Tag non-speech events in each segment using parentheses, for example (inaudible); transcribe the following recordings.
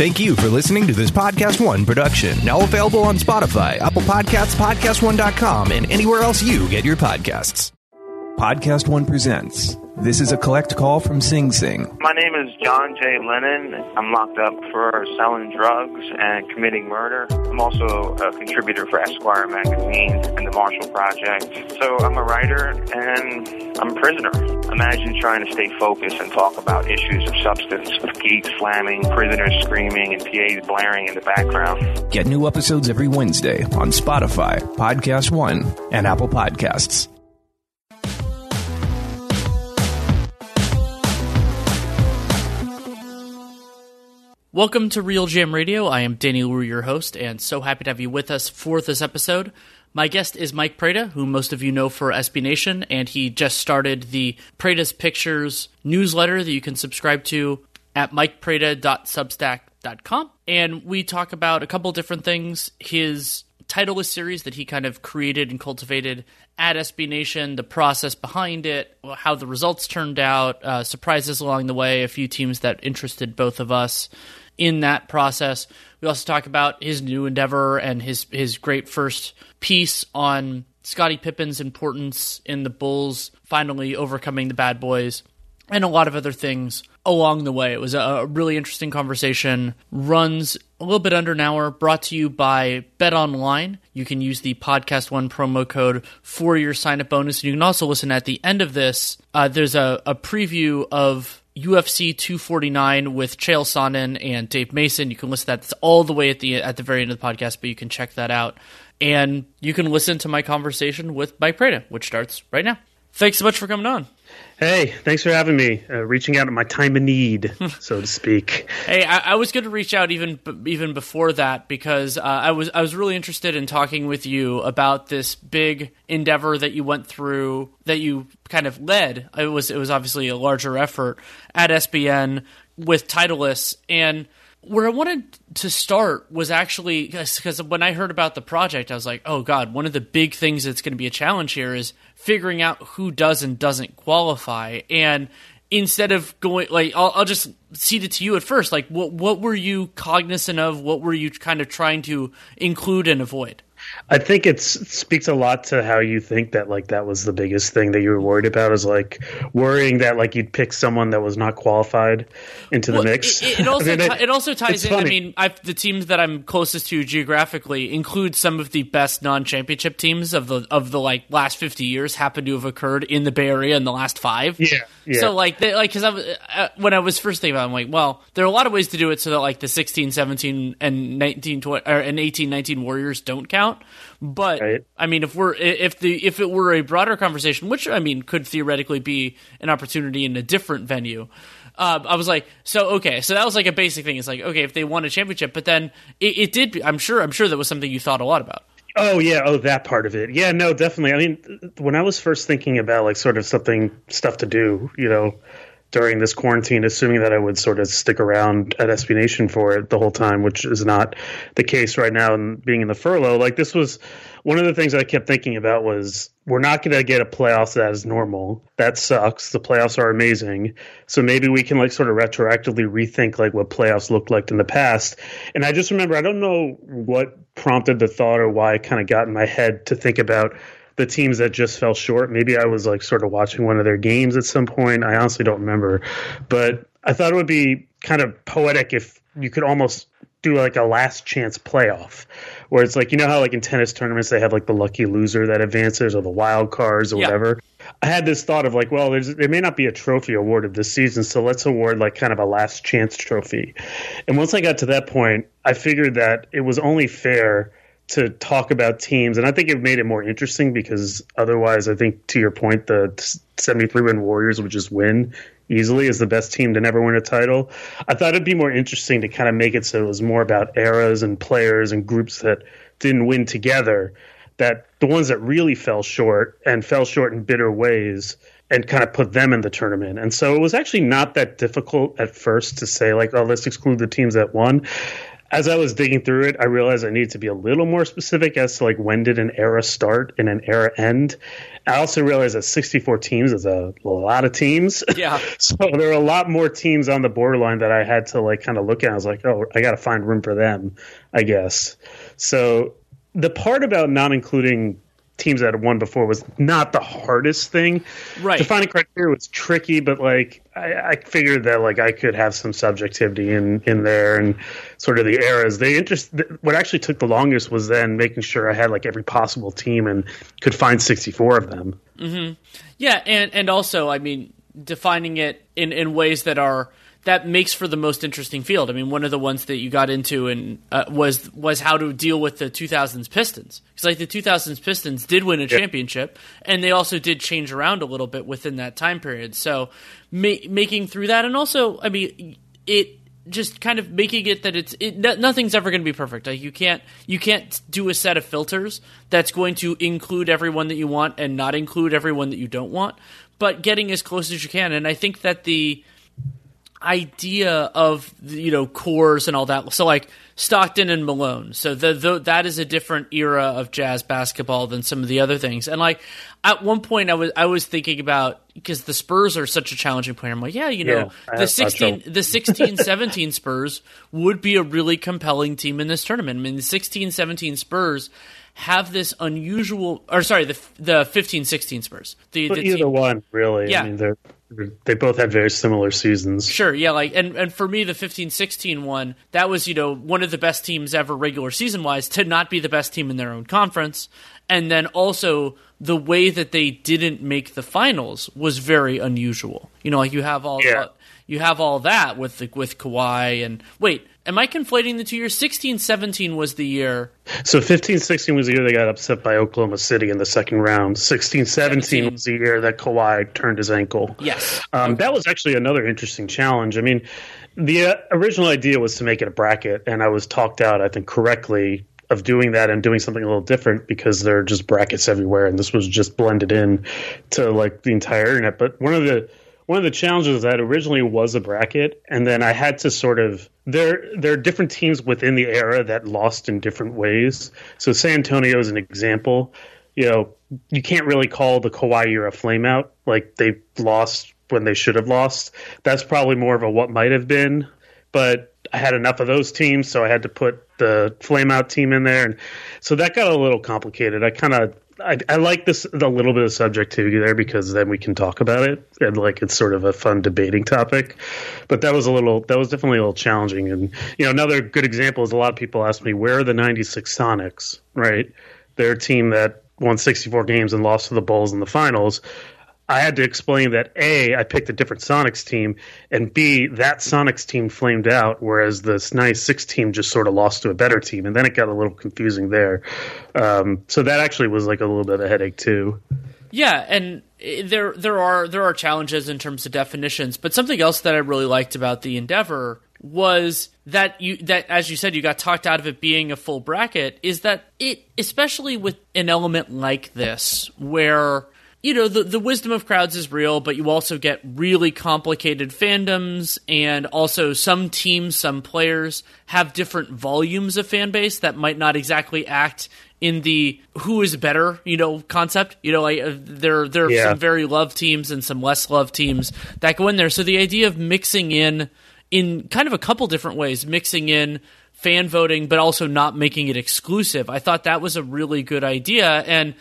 Thank you for listening to this Podcast One production. Now available on Spotify, Apple Podcasts, PodcastOne.com, and anywhere else you get your podcasts. Podcast One presents. This is a collect call from Sing Sing. My name is John J. Lennon. I'm locked up for selling drugs and committing murder. I'm also a contributor for Esquire magazine and the Marshall Project. So I'm a writer and I'm a prisoner. Imagine trying to stay focused and talk about issues of substance with geeks slamming, prisoners screaming, and PAs blaring in the background. Get new episodes every Wednesday on Spotify, Podcast One, and Apple Podcasts. Welcome to RealGM Radio. I am Danny Leroux, your host, and so happy to have you with us for this episode. My guest is Mike Prada, who most of you know for SB Nation, and he just started the Prada's Pictures newsletter that you can subscribe to at mikeprada.substack.com. And we talk about a couple different things. His Titleless series that he kind of created and cultivated at SB Nation, the process behind it, how the results turned out, uh, surprises along the way, a few teams that interested both of us in that process. We also talk about his new endeavor and his his great first piece on Scottie Pippen's importance in the Bulls finally overcoming the bad boys and a lot of other things along the way. It was a really interesting conversation. Runs a little bit under an hour, brought to you by Bet Online. You can use the Podcast One promo code for your sign up bonus. And you can also listen at the end of this. Uh, there's a, a preview of UFC 249 with Chael Sonnen and Dave Mason. You can listen to that. It's all the way at the at the very end of the podcast, but you can check that out. And you can listen to my conversation with Mike Prada, which starts right now. Thanks so much for coming on. Hey, thanks for having me. Uh, reaching out at my time of need, (laughs) so to speak. Hey, I, I was going to reach out even even before that because uh, I was I was really interested in talking with you about this big endeavor that you went through that you kind of led. It was it was obviously a larger effort at SBN with Titleless and where I wanted to start was actually because when I heard about the project, I was like, oh God, one of the big things that's going to be a challenge here is figuring out who does and doesn't qualify. And instead of going, like, I'll, I'll just cede it to you at first. Like, what, what were you cognizant of? What were you kind of trying to include and avoid? I think it speaks a lot to how you think that like that was the biggest thing that you were worried about is like worrying that like you'd pick someone that was not qualified into well, the mix. It, it also I mean, it, it, also ties in. Funny. I mean, I've, the teams that I'm closest to geographically include some of the best non-championship teams of the of the like last 50 years happen to have occurred in the Bay Area in the last five. Yeah, yeah. So like they, like because I was uh, when I was first thinking about, it, I'm like, well, there are a lot of ways to do it so that like the 16, 17, and 19, 20, or, and 18, 19 Warriors don't count. But right. I mean, if we're if the if it were a broader conversation, which I mean could theoretically be an opportunity in a different venue. Uh, I was like, so okay, so that was like a basic thing. It's like, okay, if they won a championship, but then it, it did. I'm sure. I'm sure that was something you thought a lot about. Oh yeah, oh that part of it. Yeah, no, definitely. I mean, when I was first thinking about like sort of something stuff to do, you know, during this quarantine, assuming that I would sort of stick around at SB Nation for it the whole time, which is not the case right now. And being in the furlough, like this was one of the things I kept thinking about was we're not going to get a playoffs that is normal. That sucks. The playoffs are amazing, so maybe we can like sort of retroactively rethink like what playoffs looked like in the past. And I just remember I don't know what prompted the thought or why it kind of got in my head to think about the teams that just fell short. Maybe I was like sort of watching one of their games at some point. I honestly don't remember, but I thought it would be kind of poetic if you could almost do like a last chance playoff where it's like you know how like in tennis tournaments they have like the lucky loser that advances or the wild cards or Yeah. whatever i had this thought of like well there's there may not be a trophy awarded this season so let's award like kind of a last chance trophy and once i got to that point i figured that it was only fair to talk about teams and i think it made it more interesting because otherwise i think to your point the 73 win warriors would just win easily as the best team to never win a title. I thought it'd be more interesting to kind of make it so it was more about eras and players and groups that didn't win together. That the ones that really fell short and fell short in bitter ways and kind of put them in the tournament. And so it was actually not that difficult at first to say like, oh, let's exclude the teams that won. As I was digging through it, I realized I needed to be a little more specific as to like when did an era start and an era end. I also realized that 64 teams is a, a lot of teams. Yeah. (laughs) so there were a lot more teams on the borderline that I had to like kind of look at. I was like, oh, I got to find room for them, I guess. So the part about not including teams that had won before was not the hardest thing. Right. Defining criteria was tricky, but like I, I figured that like I could have some subjectivity in in there and sort of the eras. They interest what actually took the longest was then making sure I had like every possible team and could find sixty four of them. Mm-hmm. Yeah, and and also, I mean, defining it in in ways that are that makes for the most interesting field. I mean, one of the ones that you got into and uh, was was how to deal with the 2000s Pistons because like the 2000s Pistons did win a championship, and they also did change around a little bit within that time period. So ma- making through that, and also, I mean, it just kind of making it that it's it, no- nothing's ever going to be perfect. Like you can't you can't do a set of filters that's going to include everyone that you want and not include everyone that you don't want, but getting as close as you can. And I think that the idea of you know cores and all that. So like Stockton and Malone. So the, the that is a different era of jazz basketball than some of the other things. And like at one point, I was I was thinking about because the Spurs are such a challenging player. I'm like, yeah, you know, Yeah, the have sixteen the 16 (laughs) 17 Spurs would be a really compelling team in this tournament. I mean, the 16 17 Spurs have this unusual or sorry, the the 15 16 Spurs. The, But the either team, one, really. Yeah. I mean, they're they both had very similar seasons. Sure, yeah, like and, and for me the 15-16 one, that was, you know, one of the best teams ever regular season wise to not be the best team in their own conference. And then also the way that they didn't make the finals was very unusual. You know, like you have all Yeah. Uh, you have all that with the, with Kawhi and wait, am I conflating the two years? 16-17 was the year. So 15 16 was the year they got upset by Oklahoma City in the second round. 16 17 17. was the year that Kawhi turned his ankle. Yes. Um, That was actually another interesting challenge. I mean, the uh, original idea was to make it a bracket, and I was talked out, I think, correctly of doing that and doing something a little different because there are just brackets everywhere, and this was just blended in to like the entire internet. But one of the one of the challenges is that originally was a bracket, and then I had to sort of there there are different teams within the era that lost in different ways. So San Antonio is an example. You know, you can't really call the Kawhi era flameout like they lost when they should have lost. That's probably more of a what might have been. But I had enough of those teams, so I had to put the flameout team in there, and so that got a little complicated. I kind of I, I like this the little bit of subjectivity there because then we can talk about it and like it's sort of a fun debating topic. But that was a little that was definitely a little challenging. And you know another good example is a lot of people ask me where are the '96 Sonics? Right, they're team that won 64 games and lost to the Bulls in the finals. I had to explain that A, I picked a different Sonics team, and B, that Sonics team flamed out, whereas this 96 team just sort of lost to a better team, and then it got a little confusing there. Um, so that actually was like a little bit of a headache too. Yeah, and eh, there there are there are challenges in terms of definitions, but something else that I really liked about the endeavor was that you that as you said you got talked out of it being a full bracket is that it especially with an element like this where you know the the wisdom of crowds is real but you also get really complicated fandoms and also some teams some players have different volumes of fan base that might not exactly act in the who is better you know concept. You know like uh, there there are Yeah. some very loved teams and some less loved teams that go in there. So the idea of mixing in in kind of a couple different ways mixing in fan voting but also not making it exclusive i thought that was a really good idea. And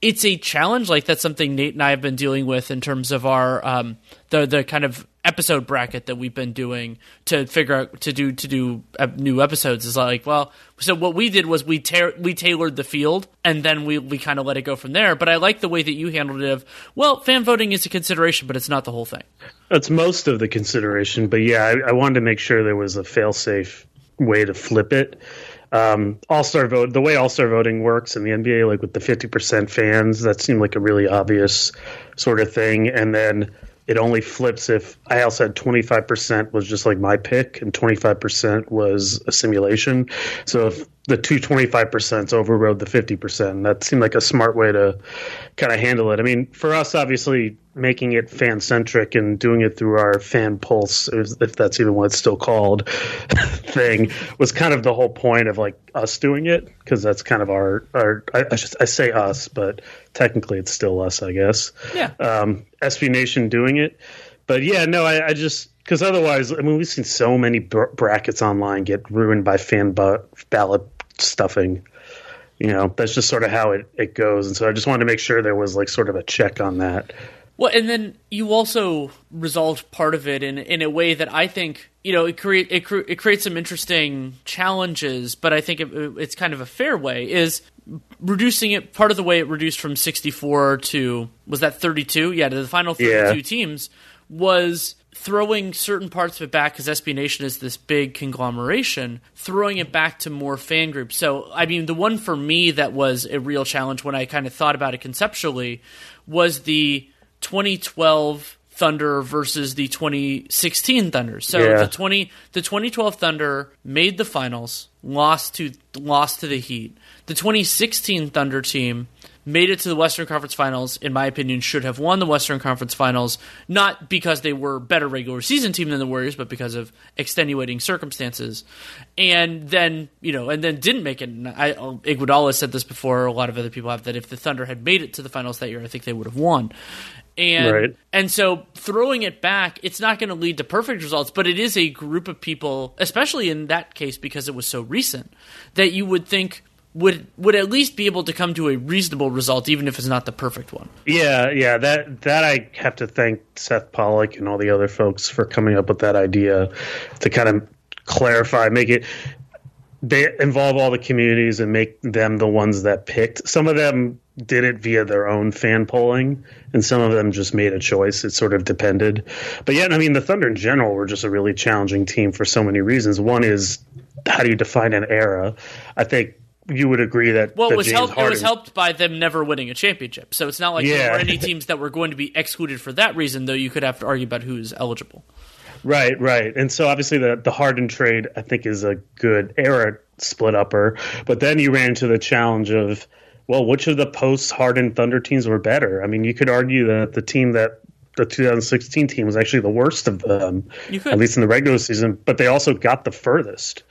it's a challenge. Like that's something nate and i have been dealing with in terms of our um, the the kind of episode bracket that we've been doing to figure out to do to do uh, new episodes is like well so what we did was we ta- we tailored the field and then we we kind of let it go from there. But i like the way that you handled it of well fan voting is a consideration but it's not the whole thing. That's most of the consideration, but yeah, I, I wanted to make sure there was a fail-safe way to flip it. Um, All Star vote, the way All Star voting works in the NBA, like with the fifty percent fans, that seemed like a really obvious sort of thing. And then it only flips if I also had twenty five percent was just like my pick, and twenty five percent was a simulation. So if the two twenty five percent overrode the fifty percent, that seemed like a smart way to kind of handle it. I mean, for us, obviously making it fan centric and doing it through our fan pulse, if that's even what it's still called, (laughs) thing was kind of the whole point of like us doing it because that's kind of our our. I, I, just, I say us, but technically it's still us, I guess. Yeah. Um, SB Nation doing it, but yeah, no, I, I just because otherwise, I mean, we've seen so many br- brackets online get ruined by fan bu- ballot stuffing you know that's just sort of how it, it goes and so i just wanted to make sure there was like sort of a check on that Well, and then you also resolved part of it in in a way that I think you know it create it, cre- it creates some interesting challenges, but I think it, it's kind of a fair way is reducing it. Part of the way it reduced from sixty four to was that thirty two, yeah, to the final thirty two Yeah. teams was throwing certain parts of it back because SB Nation is this big conglomeration, throwing it back to more fan groups. So, I mean, the one for me that was a real challenge when I kind of thought about it conceptually was the 2012 Thunder versus the 2016 Thunder. So Yeah. the 20 the 2012 Thunder made the finals, lost to lost to the Heat. The 2016 Thunder team made it to the Western Conference Finals. In my opinion, should have won the Western Conference Finals, not because they were better regular season team than the Warriors, but because of extenuating circumstances. And then you know, and then didn't make it. And I, Iguodala said this before. A lot of other people have that if the Thunder had made it to the finals that year, I think they would have won. And Right. and so throwing it back, it's not going to lead to perfect results, but it is a group of people, especially in that case because it was so recent, that you would think would would at least be able to come to a reasonable result, even if it's not the perfect one. yeah yeah that that i have to thank seth pollack and all the other folks for coming up with that idea to kind of clarify make it they involve all the communities and make them the ones that picked. Some of them did it via their own fan polling, and some of them just made a choice. It sort of depended. But yeah, I mean, the Thunder in general were just a really challenging team for so many reasons. One is how do you define an era? I think you would agree that Well, that it was James helped. It was helped by them never winning a championship. So it's not like there were any teams that were going to be excluded for that reason. Though you could have to argue about who's eligible. Right, right. And so obviously the the Harden trade I think is a good era split upper. But then you ran into the challenge of well, which of the post Harden Thunder teams were better? I mean, you could argue that the team that the 2016 team was actually the worst of them, at least in the regular season. But they also got the furthest.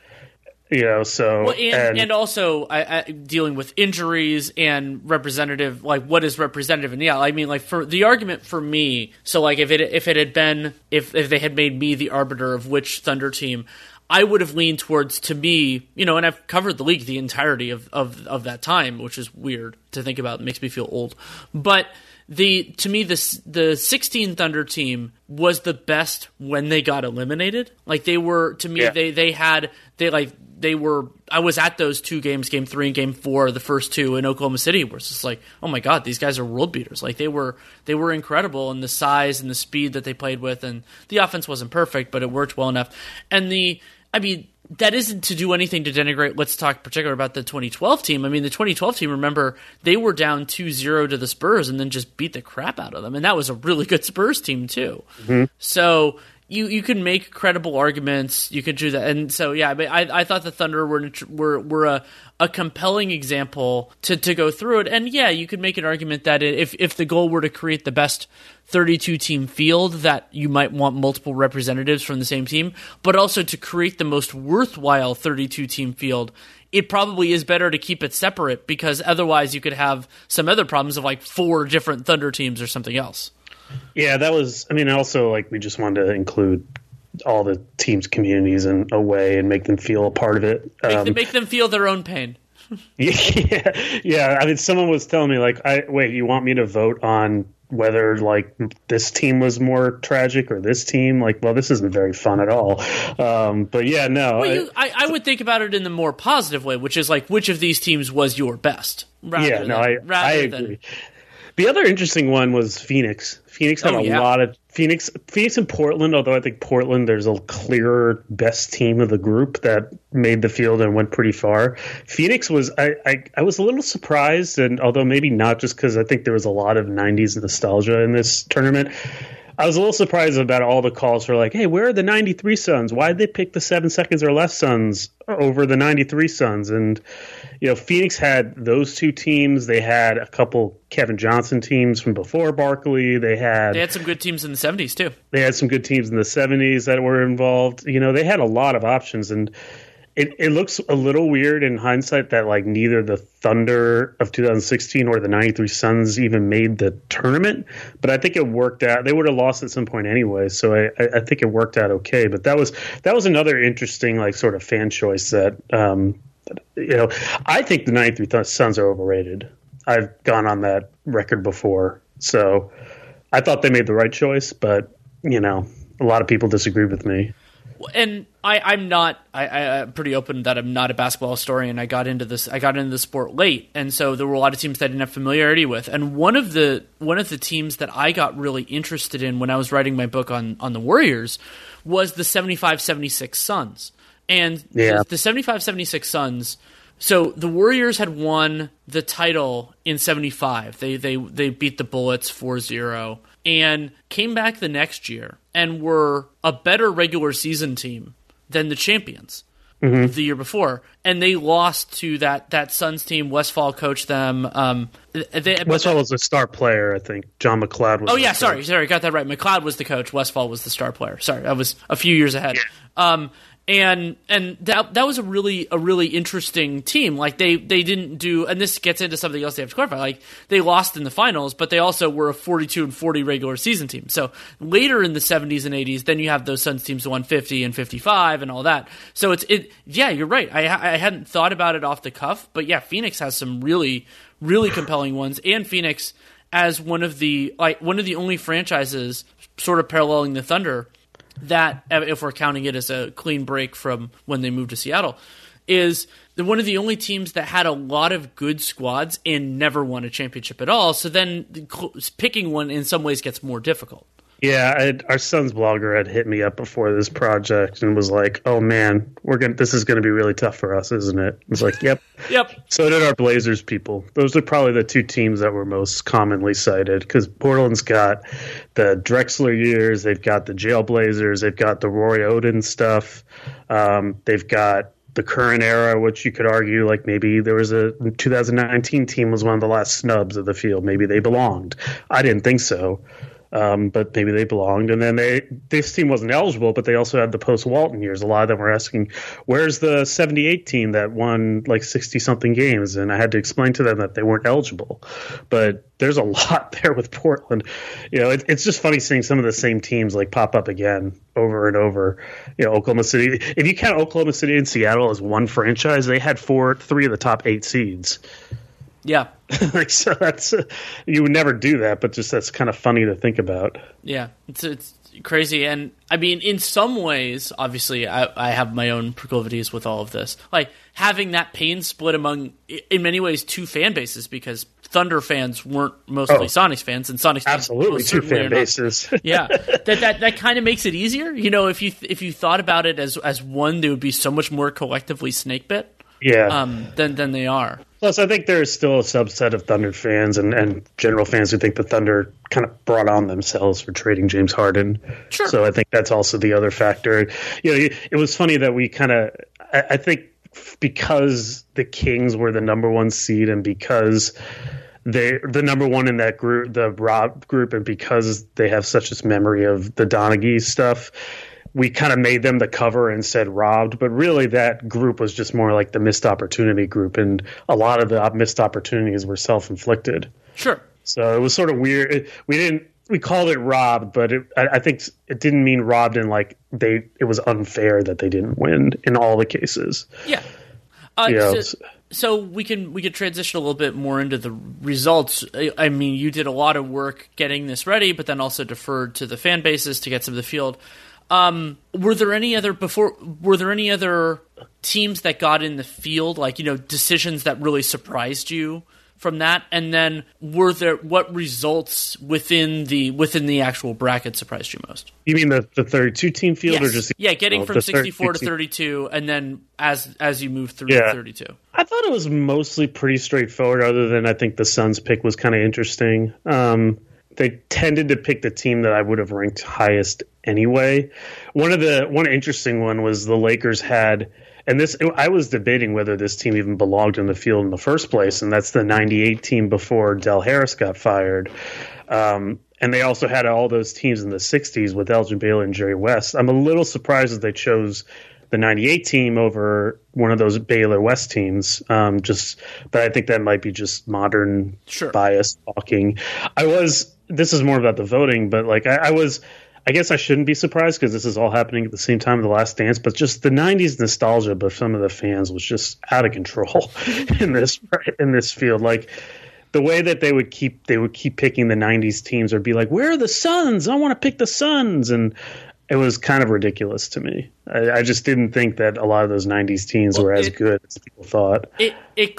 You know, so Well, and, and, also I, I, dealing with injuries and representative, like what is representative, and yeah, I mean, like for the argument for me, so like if it if it had been if if they had made me the arbiter of which Thunder team, I would have leaned towards to me, you know, and I've covered the league the entirety of of of that time, which is weird to think about. It makes me feel old, but the to me the the 16 Thunder team was the best when they got eliminated. Like they were to me Yeah. they they had they like they were I was at those two games, game three and game four, the first two in Oklahoma City, where it's just like, oh my god, these guys are world beaters. Like they were they were incredible in the size and the speed that they played with, and the offense wasn't perfect, but it worked well enough. And the I mean that isn't to do anything to denigrate. Let's talk particular about the 2012 team. I mean, the 2012 team. Remember, they were down 2-0 to the Spurs and then just beat the crap out of them, and that was a really good Spurs team too. Mm-hmm. So you you can make credible arguments. You could do that, and so yeah. But I I thought the Thunder were were were a a compelling example to to go through it. And yeah, you could make an argument that if if the goal were to create the best 32 team field, that you might want multiple representatives from the same team, but also to create the most worthwhile 32 team field. It probably is better to keep it separate because otherwise you could have some other problems of like four different Thunder teams or something else. Yeah, that was. I mean, also like we just wanted to include all the teams' communities in a way and make them feel a part of it. Make, Um, them, make them feel their own pain. (laughs) (laughs) yeah, yeah. I mean, someone was telling me like, "I wait, you want me to vote on whether like this team was more tragic or this team. Like, well, this isn't very fun at all. Um, but yeah, no. Well, you, I, I, would think about it in the more positive way, which is like which of these teams was your best. yeah, no, than, I, I agree. Than, the other interesting one was Phoenix. Phoenix had oh, a yeah. lot of Phoenix, Phoenix and Portland. Although I think Portland, there's a clearer best team of the group that made the field and went pretty far. Phoenix was I I, I was a little surprised, and although maybe not just because I think there was a lot of '90s nostalgia in this tournament. I was a little surprised about all the calls for like, hey, where are the 93 Suns? Why did they pick the seven seconds or less Suns over the 93 Suns? And, you know, Phoenix had those two teams. They had a couple Kevin Johnson teams from before Barkley. They had they had some good teams in the 70s too. They had some good teams in the 70s that were involved. You know, they had a lot of options and it, it looks a little weird in hindsight that like neither the Thunder of 2016 or the 93 Suns even made the tournament, but I think it worked out. They would have lost at some point anyway, so I, I think it worked out okay. But that was that was another interesting like sort of fan choice that um, you know I think the 93 Suns are overrated. I've gone on that record before, so I thought they made the right choice, but you know a lot of people disagreed with me and I, I'm not. I, I, am pretty open that I'm not a basketball historian. I got into this. I got into the sport late, and so there were a lot of teams that I didn't have familiarity with. And one of the one of the teams that I got really interested in when I was writing my book on on the Warriors was the 75-76 Suns. And yeah. the, the 75-76 Suns. So the Warriors had won the title in 75. They they they beat the Bullets 4-0 and came back the next year and were a better regular season team than the champions mm-hmm. the year before, and they lost to that that Suns team. Westphal coached them. Um, they, Westphal was a star player, I think. John MacLeod was. Oh yeah, sorry, sorry, I got that right. MacLeod was the coach. Westphal was the star player. Sorry, I was a few years ahead. Yeah. Um, and and that that was a really a really interesting team. Like they they didn't do, and this gets into something else they have to clarify. Like they lost in the finals, but they also were a forty two and forty regular season team. So later in the seventies and eighties, then you have those Suns teams one fifty and fifty five and all that. So it's it. Yeah, you're right. I I hadn't thought about it off the cuff, but yeah, Phoenix has some really really compelling ones, and Phoenix as one of the like one of the only franchises sort of paralleling the Thunder that, if we're counting it as a clean break from when they moved to Seattle, is one of the only teams that had a lot of good squads and never won a championship at all. So then picking one in some ways gets more difficult. Yeah, I, our Suns blogger had hit me up before this project and was like, "Oh man, we're gonna this is going to be really tough for us, isn't it?" I was like, "Yep, (laughs) yep." So did our Blazers people. Those are probably the two teams that were most commonly cited because Portland's got the Drexler years, they've got the Jailblazers, they've got the Roy Oden stuff, um, they've got the current era, which you could argue like maybe there was a 2019 team was one of the last snubs of the field. Maybe they belonged. I didn't think so um, but maybe they belonged. And then they this team wasn't eligible, but they also had the post Walton years. A lot of them were asking, "Where's the '78 team that won like 60 something games?" And I had to explain to them that they weren't eligible. But there's a (laughs) lot there with Portland. You know, it, it's just funny seeing some of the same teams like pop up again over and over. You know, Oklahoma City. If you count Oklahoma City and Seattle as one franchise, they had four, three of the top eight seeds. Yeah. (laughs) like so that's uh, you would never do that, but just that's kind of funny to think about. Yeah, it's it's crazy, and I mean, in some ways, obviously, I, I have my own proclivities with all of this. Like having that pain split among, in many ways, two fan bases because Thunder fans weren't mostly oh, Sonics fans, and Sonics absolutely two fan bases. (laughs) yeah, that that that kind of makes it easier. You know, if you if you thought about it as as one, they would be so much more collectively snake bit. Yeah, um, than than they are. Plus, I think there's still a subset of Thunder fans and, and general fans who think the Thunder kind of brought on themselves for trading James Harden. Sure. So I think that's also the other factor. You know, it was funny that we kind of, I, I think because the Kings were the number one seed and because they're the number one in that group, the Rob group, and because they have such this memory of the Donaghy stuff, we kind of made them the cover and said robbed, but really that group was just more like the missed opportunity group, and a lot of the missed opportunities were self inflicted. Sure. So it was sort of weird. We didn't we called it robbed, but it, I, I, think it didn't mean robbed in like they it was unfair that they didn't win in all the cases. Yeah. Uh, you know, so, so we can we could transition a little bit more into the results. I, I mean, you did a lot of work getting this ready, but then also deferred to the fan bases to get some of the field. Um, were there any other before? Were there any other teams that got in the field, like you know, decisions that really surprised you from that? And then were there what results within the within the actual bracket surprised you most? You mean the, the 32 team field Yes. or just yeah, getting oh, from 64 to 32? 32, and then as as you move through Yeah. 32. I thought it was mostly pretty straightforward, other than I think the Suns pick was kind of interesting. Um, they tended to pick the team that I would have ranked highest anyway. One of the one interesting one was the Lakers had, and this I was debating whether this team even belonged in the field in the first place, and that's the '98 team before Del Harris got fired. Um, and they also had all those teams in the '60s with Elgin Baylor and Jerry West. I'm a little surprised that they chose the 98 team over one of those Baylor West teams. Um, just, but I think that might be just modern Sure. bias talking. I was, this is more about the voting, but like I, I was, I guess I shouldn't be surprised because this is all happening at the same time of the last dance, but just the 90s nostalgia but some of the fans was just out of control (laughs) in this, in this field. Like, the way that they would keep they would keep picking the 90s teams or be like where are the suns i want to pick the suns and it was kind of ridiculous to me. I, I just didn't think that a lot of those 90s teens Well, were as it- good as people thought. It it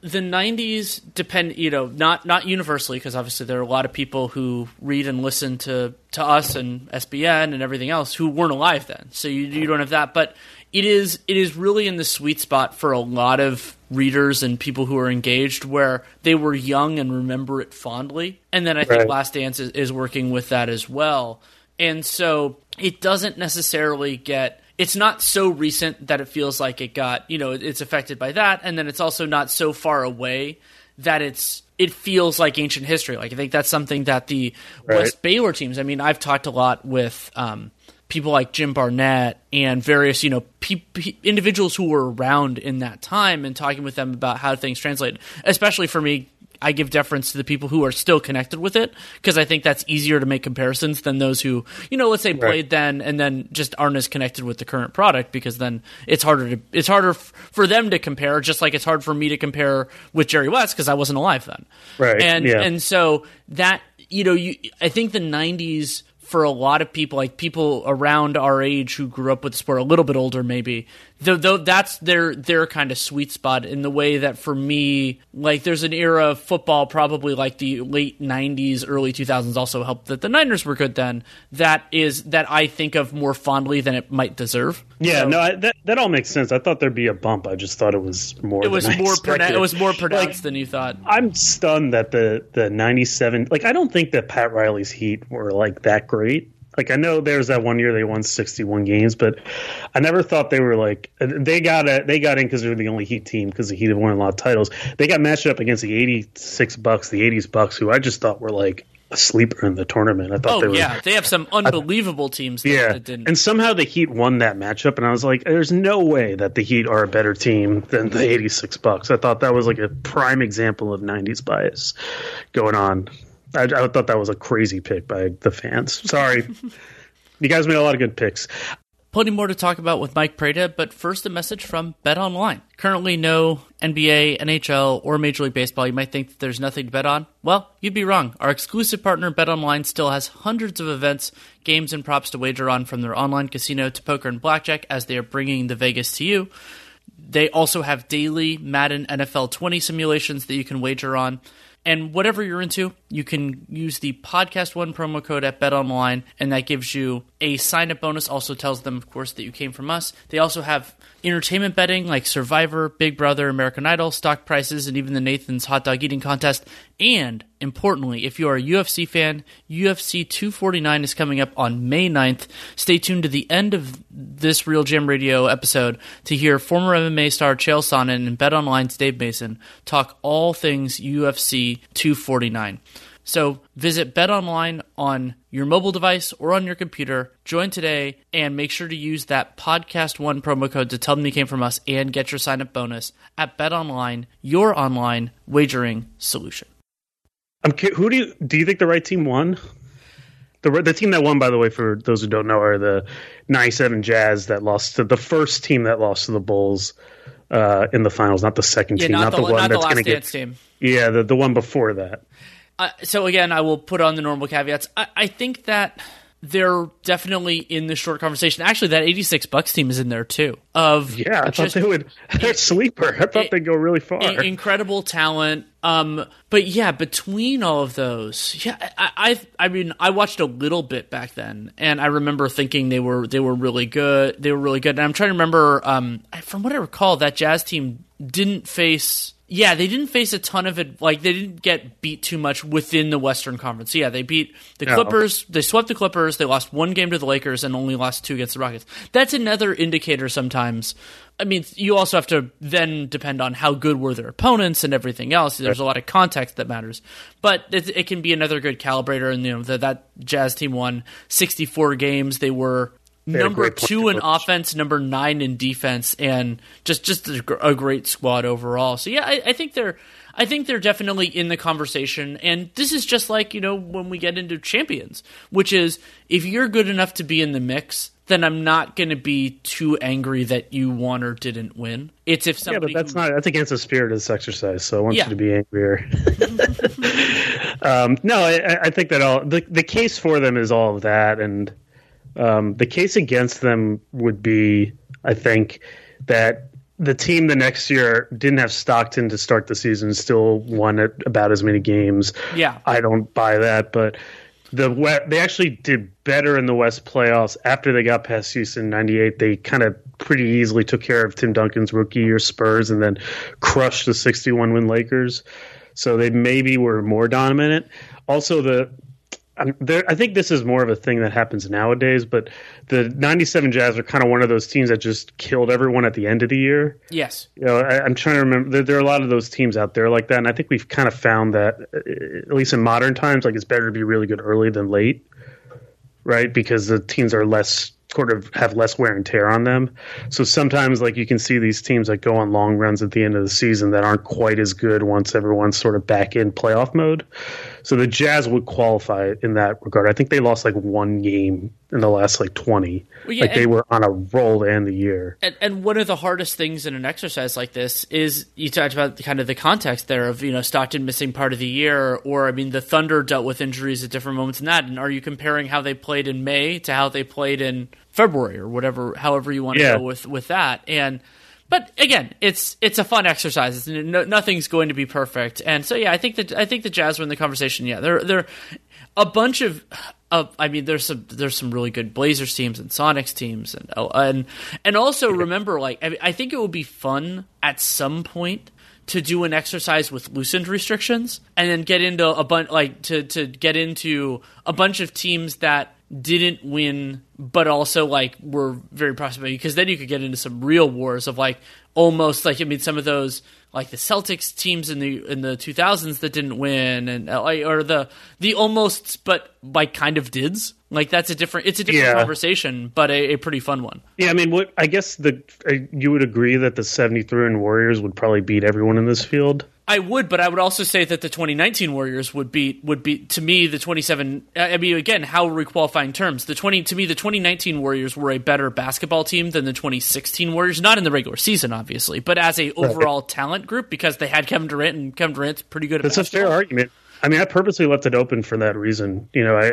the 90s depend you know not not universally because obviously there are a lot of people who read and listen to to us and SBN and everything else who weren't alive then. So you you don't have that. But it is it is really in the sweet spot for a lot of readers and people who are engaged where they were young and remember it fondly. And then I think Right. Last Dance is, is working with that as well and so it doesn't necessarily get it's not so recent that it feels like it got you know it's affected by that and then it's also not so far away that it's it feels like ancient history like i think that's something that the Right. west baylor teams i mean i've talked a lot with um, people like jim barnett and various you know pe- pe- individuals who were around in that time and talking with them about how things translate especially for me I give deference to the people who are still connected with it because I think that's easier to make comparisons than those who, you know, let's say played then and then just aren't as connected with the current product because then it's harder to it's harder f- for them to compare just like it's hard for me to compare with Jerry West because I wasn't alive then. Right, And yeah. and so that you know, you I think the 90s for a lot of people, like people around our age who grew up with the sport, a little bit older maybe, though, though that's their their kind of sweet spot in the way that for me, like there's an era of football, probably like the late '90s, early 2000s, also helped that the Niners were good then. That is that I think of more fondly than it might deserve. yeah So- no I, that, that all makes sense i thought there'd be a bump i just thought it was more It was more expected. it was more pronounced Like, than you thought. I'm stunned that the the 97 like I don't think that Pat Riley's Heat were like that great. Like I know there's that one year they won 61 games, but I never thought they were like they got a, they got in because they were the only Heat team because the Heat have won a lot of titles. They got matched up against the 86 Bucks, the 80s Bucks, who I just thought were like a sleeper in the tournament. I thought oh, they Oh were yeah, they have some unbelievable teams. That, yeah, that didn't. and somehow the Heat won that matchup, and I was like, "There's no way that the Heat are a better team than the '86 Bucks." I thought that was like a prime example of '90s bias going on. I, I thought that was a crazy pick by the fans. Sorry, (laughs) you guys made a lot of good picks. Plenty more to talk about with Mike Prada, but first a message from Bet Online. Currently no NBA, NHL, or Major League Baseball. You might think that there's nothing to bet on. Well, you'd be wrong. Our exclusive partner Bet Online still has hundreds of events, games, and props to wager on from their online casino to poker and blackjack as they are bringing the Vegas to you. They also have daily Madden NFL 20 simulations that you can wager on. And whatever you're into, you can use the podcast one promo code at Bet Online, and that gives you a sign up bonus. Also tells them, of course, that you came from us. They also have entertainment betting like Survivor, Big Brother, American Idol, stock prices, and even the Nathan's hot dog eating contest. And importantly, if you are a UFC fan, UFC 249 is coming up on May 9th. Stay tuned to the end of this RealGM Radio episode to hear former MMA star Chael Sonnen and Bet Online's Dave Mason talk all things UFC 249. So visit BetOnline on your mobile device or on your computer. Join today and make sure to use that podcast one promo code to tell them you came from us and get your sign up bonus at BetOnline, your online wagering solution. I'm cu- who do you do you think the right team won? The the team that won, by the way, for those who don't know, are the '97 Jazz that lost to the first team that lost to the Bulls uh, in the finals, not the second Yeah, team, not, the, one not the that's going to get. team. Yeah, the the one before that. Uh, so again, I will put on the normal caveats. I, I think that they're definitely in the short conversation. Actually, that 86 Bucks team is in there too. Of Yeah, I just thought they would. (laughs) They're a sleeper. I thought it- they'd go really far. i- incredible talent. Um, but yeah, between all of those, yeah, I, I, I mean, I watched a little bit back then, and I remember thinking they were they were really good. They were really good, and I'm trying to remember. Um, from what I recall, that Jazz team didn't face. Yeah, they didn't face a ton of it. Like they didn't get beat too much within the Western Conference. Yeah, they beat the. Clippers. They swept the Clippers. They lost one game to the Lakers and only lost two against the Rockets. That's another indicator sometimes. I mean, you also have to then depend on how good were their opponents and everything else. There's a lot of context that matters, but it, it can be another good calibrator. And you know that that Jazz team won 64 games. They were number two in offense, number nine in defense, and just just a, a great squad overall. So yeah, I, I think they're I think they're definitely in the conversation. And this is just like you know when we get into champions, which is if you're good enough to be in the mix. Then I'm not going to be too angry that you won or didn't win. It's if yeah, but that's who- not. That's against the spirit of this exercise. So I want Yeah. you to be angrier. (laughs) um, no, I, I think that all the the case for them is all of that, and um, the case against them would be, I think, that the team the next year didn't have Stockton to start the season, still won it about as many games. Yeah. I don't buy that, but the they actually did better in the West playoffs after they got past Houston in '98. They kind of pretty easily took care of Tim Duncan's rookie year Spurs and then crushed the 61 win Lakers. So they maybe were more dominant. Also, the there, I think this is more of a thing that happens nowadays, but the '97 Jazz are kind of one of those teams that just killed everyone at the end of the year. yes, You know, I, I'm trying to remember. There, there are a lot of those teams out there like that, and I think we've kind of found that, uh, at least in modern times, like it's better to be really good early than late, right? Because the teams are less sort of have less wear and tear on them. So sometimes, like you can see these teams that go on long runs at the end of the season that aren't quite as good once everyone's sort of back in playoff mode. So the Jazz would qualify in that regard. I think they lost like one game in the last like 20. Well, yeah, like they were on a roll to end the year. And, and one of the hardest things in an exercise like this is you talked about kind of the context there of you know Stockton missing part of the year, or I mean the Thunder dealt with injuries at different moments in that. And are you comparing how they played in May to how they played in February or whatever, however you want to Yeah. go with with that? And but again, it's it's a fun exercise. It's, no, nothing's going to be perfect, and so yeah, I think that I think the Jazz were in the conversation. Yeah, they're they're a bunch of. Of, I mean, there's some there's some really good Blazers teams and Sonics teams, and and and also remember, like I, I think it would be fun at some point to do an exercise with loosened restrictions, and then get into a bunch like to to get into a bunch of teams that didn't win, but also like were very prospect because then you could get into some real wars of like almost like I mean some of those like the Celtics teams in the in the 2000s that didn't win and or the the almost but like kind of dids like that's a different it's a different Yeah. conversation but a, a pretty fun one. Yeah, I mean, what I guess the you would agree that the 73 and Warriors would probably beat everyone in this field. I would, but I would also say that the 2019 Warriors would beat would beat to me the 27. I mean, again, how are we qualifying terms? The 20 to me the 2019 Warriors were a better basketball team than the 2016 Warriors, not in the regular season, obviously, but as a overall talent group because they had Kevin Durant and Kevin Durant's pretty good. At That's a fair argument. I mean, I purposely left it open for that reason. You know, I,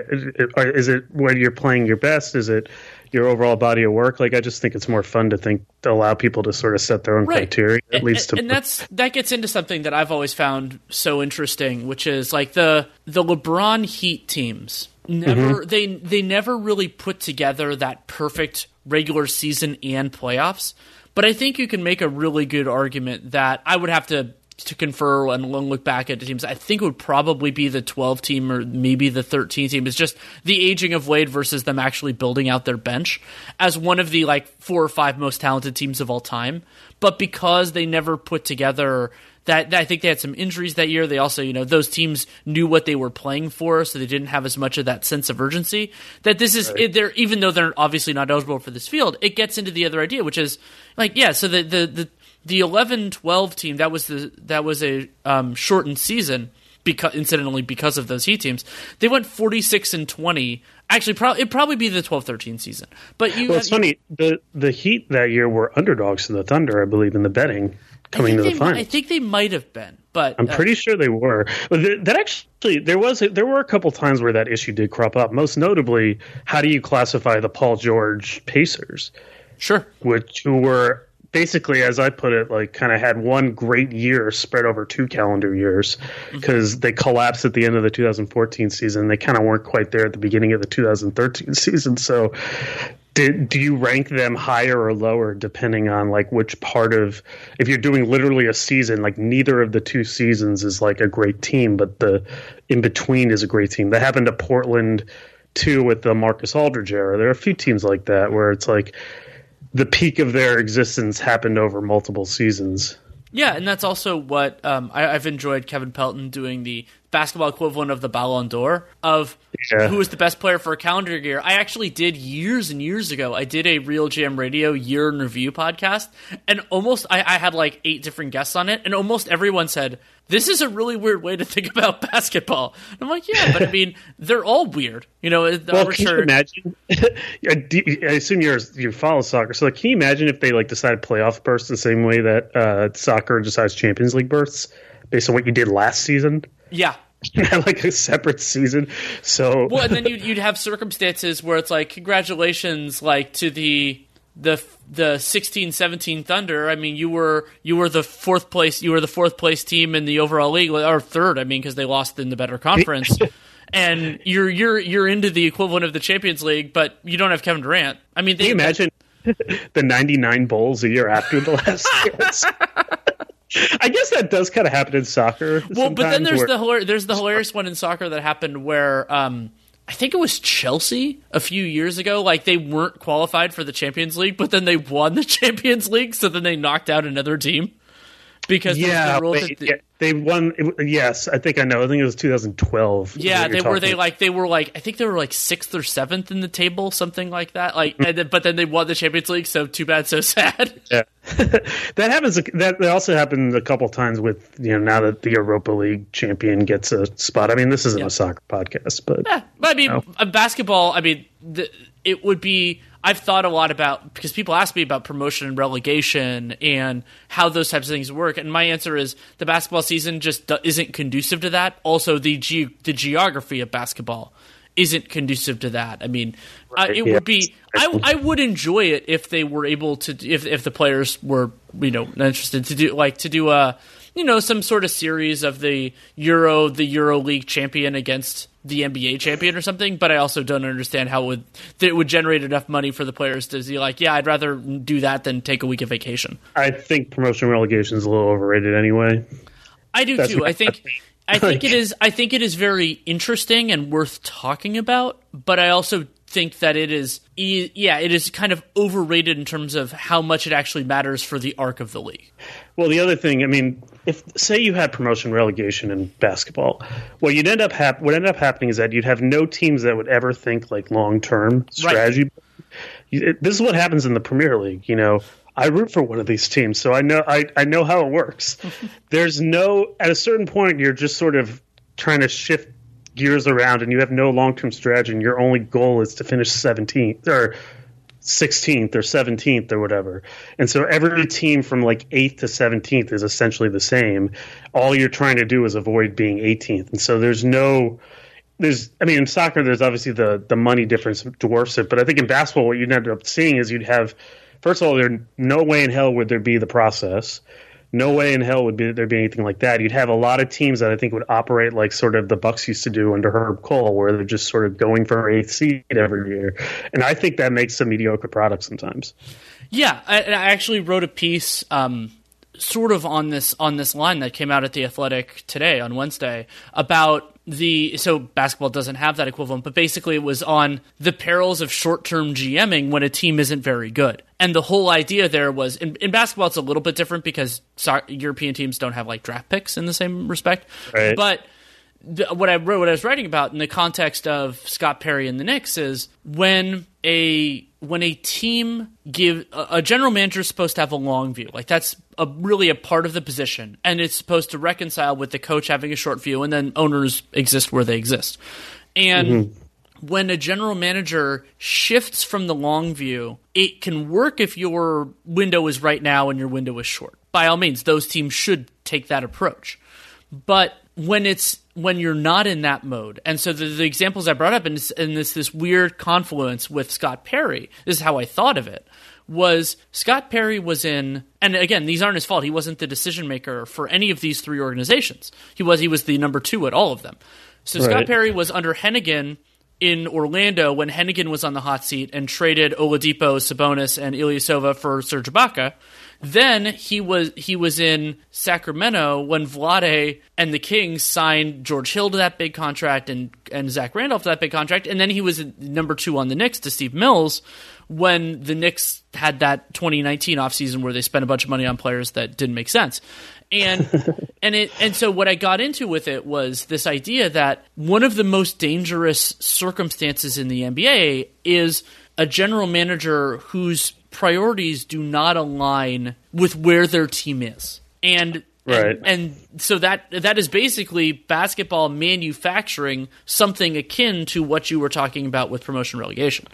is it when you're playing your best? Is it your overall body of work? Like, I just think it's more fun to think to allow people to sort of set their own criteria, at and, to. and that's that gets into something that I've always found so interesting, which is like the the LeBron Heat teams never Mm-hmm. they they never really put together that perfect regular season and playoffs. But I think you can make a really good argument that I would have to to confer and look back at the teams. I think it would probably be the 12 team or maybe the 13 team. It's just the aging of Wade versus them actually building out their bench as one of the like four or five most talented teams of all time. But because they never put together that, I think they had some injuries that year. They also, you know, those teams knew what they were playing for, so they didn't have as much of that sense of urgency. That this is, it, they're even though they're obviously not eligible for this field, it gets into the other idea, which is like, yeah, so the the the the 11-12 team that was the that was a um, shortened season because incidentally because of those Heat teams. They went 46 and 20. Actually, probably it'd probably be the 12-13 season. But you, well, it's you, funny. The the Heat that year were underdogs to the Thunder, I believe, in the betting coming to the they, finals. I think they might have been, but I'm uh, pretty sure they were. But th- that actually there was there were a couple times where that issue did crop up. Most notably, how do you classify the Paul George Pacers, sure. which who were basically, as I put it, like kind of had one great year spread over two calendar years mm-hmm. because they collapsed at the end of the 2014 season. They kind of weren't quite there at the beginning of the 2013 season. So, did, do you rank them higher or lower depending on like which part of if you're doing literally a season like neither of the two seasons is like a great team but the in between is a great team that happened to portland too with the marcus aldridge era there are a few teams like that where it's like the peak of their existence happened over multiple seasons. Yeah, and that's also what um, I, I've enjoyed Kevin Pelton doing the basketball equivalent of the Ballon d'Or of Yeah. who is the best player for a calendar year. I actually did years and years ago. I did a RealGM Radio year in review podcast, and almost I, I had like eight different guests on it, and almost everyone said this is a really weird way to think about (laughs) basketball. And I'm like, yeah, but I mean, they're all weird. You know, well, can you imagine? (laughs) I assume you're you follow soccer, so like, can you imagine if they like decide playoff berths the same way that uh, soccer decides Champions League berths based on what you did last season? (laughs) yeah, like a separate season. So well, and then you'd, you'd have circumstances where it's like, congratulations, like to the the the 16-17 Thunder. I mean, you were you were the fourth place. You were the fourth place team in the overall league, or third. I mean, because they lost in the better conference. (laughs) and you're you're you're into the equivalent of the Champions League, but you don't have Kevin Durant. I mean, they, can you imagine (laughs) the '99 Bulls a year after the last? I guess that does kind of happen in soccer. Well, but then there's where- the hilar- there's the hilarious one in soccer that happened where um, I think it was Chelsea a few years ago. Like they weren't qualified for the Champions League, but then they won the (laughs) Champions League, so then they knocked out another team because yeah, the rule wait, that the- yeah, they won. It, yes, I think I know. I think it was 2012. yeah, they were they like they were like I think they were like sixth or seventh in the table, something like that. Like, and then, but then they won the Champions League, so too bad, so (laughs) sad. Yeah. (laughs) that happens. That, that also happened a couple times with you know now that the Europa League champion gets a spot. I mean, this isn't Yeah. a soccer podcast, but Yeah, but I mean, No. uh, basketball. I mean, the, it would be. I've thought a lot about because people ask me about promotion and relegation and how those types of things work, and my answer is the basketball season just isn't conducive to that. Also, the ge- the geography of basketball isn't conducive to that. I mean, uh, it yeah. would be. I, I would enjoy it if they were able to if if the players were you know interested to do like to do a you know some sort of series of the Euro the Euro League champion against the NBA champion or something. But I also don't understand how it would that it would generate enough money for the players to be like, yeah, I'd rather do that than take a week of vacation. I think promotion relegation is a little overrated anyway. I do That's too. I think. I think it (laughs) is I think it is very interesting and worth talking about, but I also think that it is yeah, it is kind of overrated in terms of how much it actually matters for the arc of the league. Well, the other thing, I mean, if say you had promotion relegation in basketball, what you'd end up hap- what ended up happening is that you'd have no teams that would ever think like long term strategy. You- it- This is what happens in the Premier League. You know, I root for one of these teams, so I know I, I know how it works. (laughs) There's no at a certain point you're just sort of trying to shift gears around, and you have no long term strategy, and your only goal is to finish 17th or 16th or 17th or whatever. And so every team from like 8th to 17th is essentially the same. All you're trying to do is avoid being 18th. And so there's no there's I mean in soccer there's obviously the the money difference dwarfs it, but I think in basketball what you'd end up seeing is you'd have first of all there no way in hell would there be the process. No way in hell would be there be anything like that. You'd have a lot of teams that I think would operate like sort of the Bucks used to do under Herb Kohl, where they're just sort of going for eighth seed every year. And I think that makes a mediocre product sometimes. Yeah, I, I actually wrote a piece, um, sort of on this on this line that came out at the Athletic today on Wednesday about the so basketball doesn't have that equivalent, but basically it was on the perils of short term GMing when a team isn't very good. And the whole idea there was in, in basketball it's a little bit different because so- European teams don't have like draft picks in the same respect, Right. but what I wrote, what I was writing about in the context of Scott Perry and the Knicks is when a when a team give a general manager is supposed to have a long view. Like that's a, really a part of the position. And it's supposed to reconcile with the coach having a short view and then owners exist where they exist. And mm-hmm. when a general manager shifts from the long view it can work if your window is right now and your window is short. By all means those teams should take that approach. But when it's when you're not in that mode. And so the, the examples I brought up in this, in this this weird confluence with Scott Perry. This is how I thought of it. Was Scott Perry was in, and again, these aren't his fault. He wasn't the decision maker for any of these three organizations. He was he was the number two at all of them. So right. Scott Perry was under Hennigan in Orlando when Hennigan was on the hot seat and traded Oladipo, Sabonis, and Ilyasova for Serge Ibaka. Then he was he was in Sacramento when Vlade and the Kings signed George Hill to that big contract and and Zach Randolph to that big contract, and then he was number two on the Knicks to Steve Mills when the Knicks had that 2019 offseason where they spent a bunch of money on players that didn't make sense. And (laughs) and it and so what I got into with it was this idea that one of the most dangerous circumstances in the NBA is a general manager whose priorities do not align with where their team is. And Right. And, and, so that that is basically basketball manufacturing something akin to what you were talking about with promotion relegation.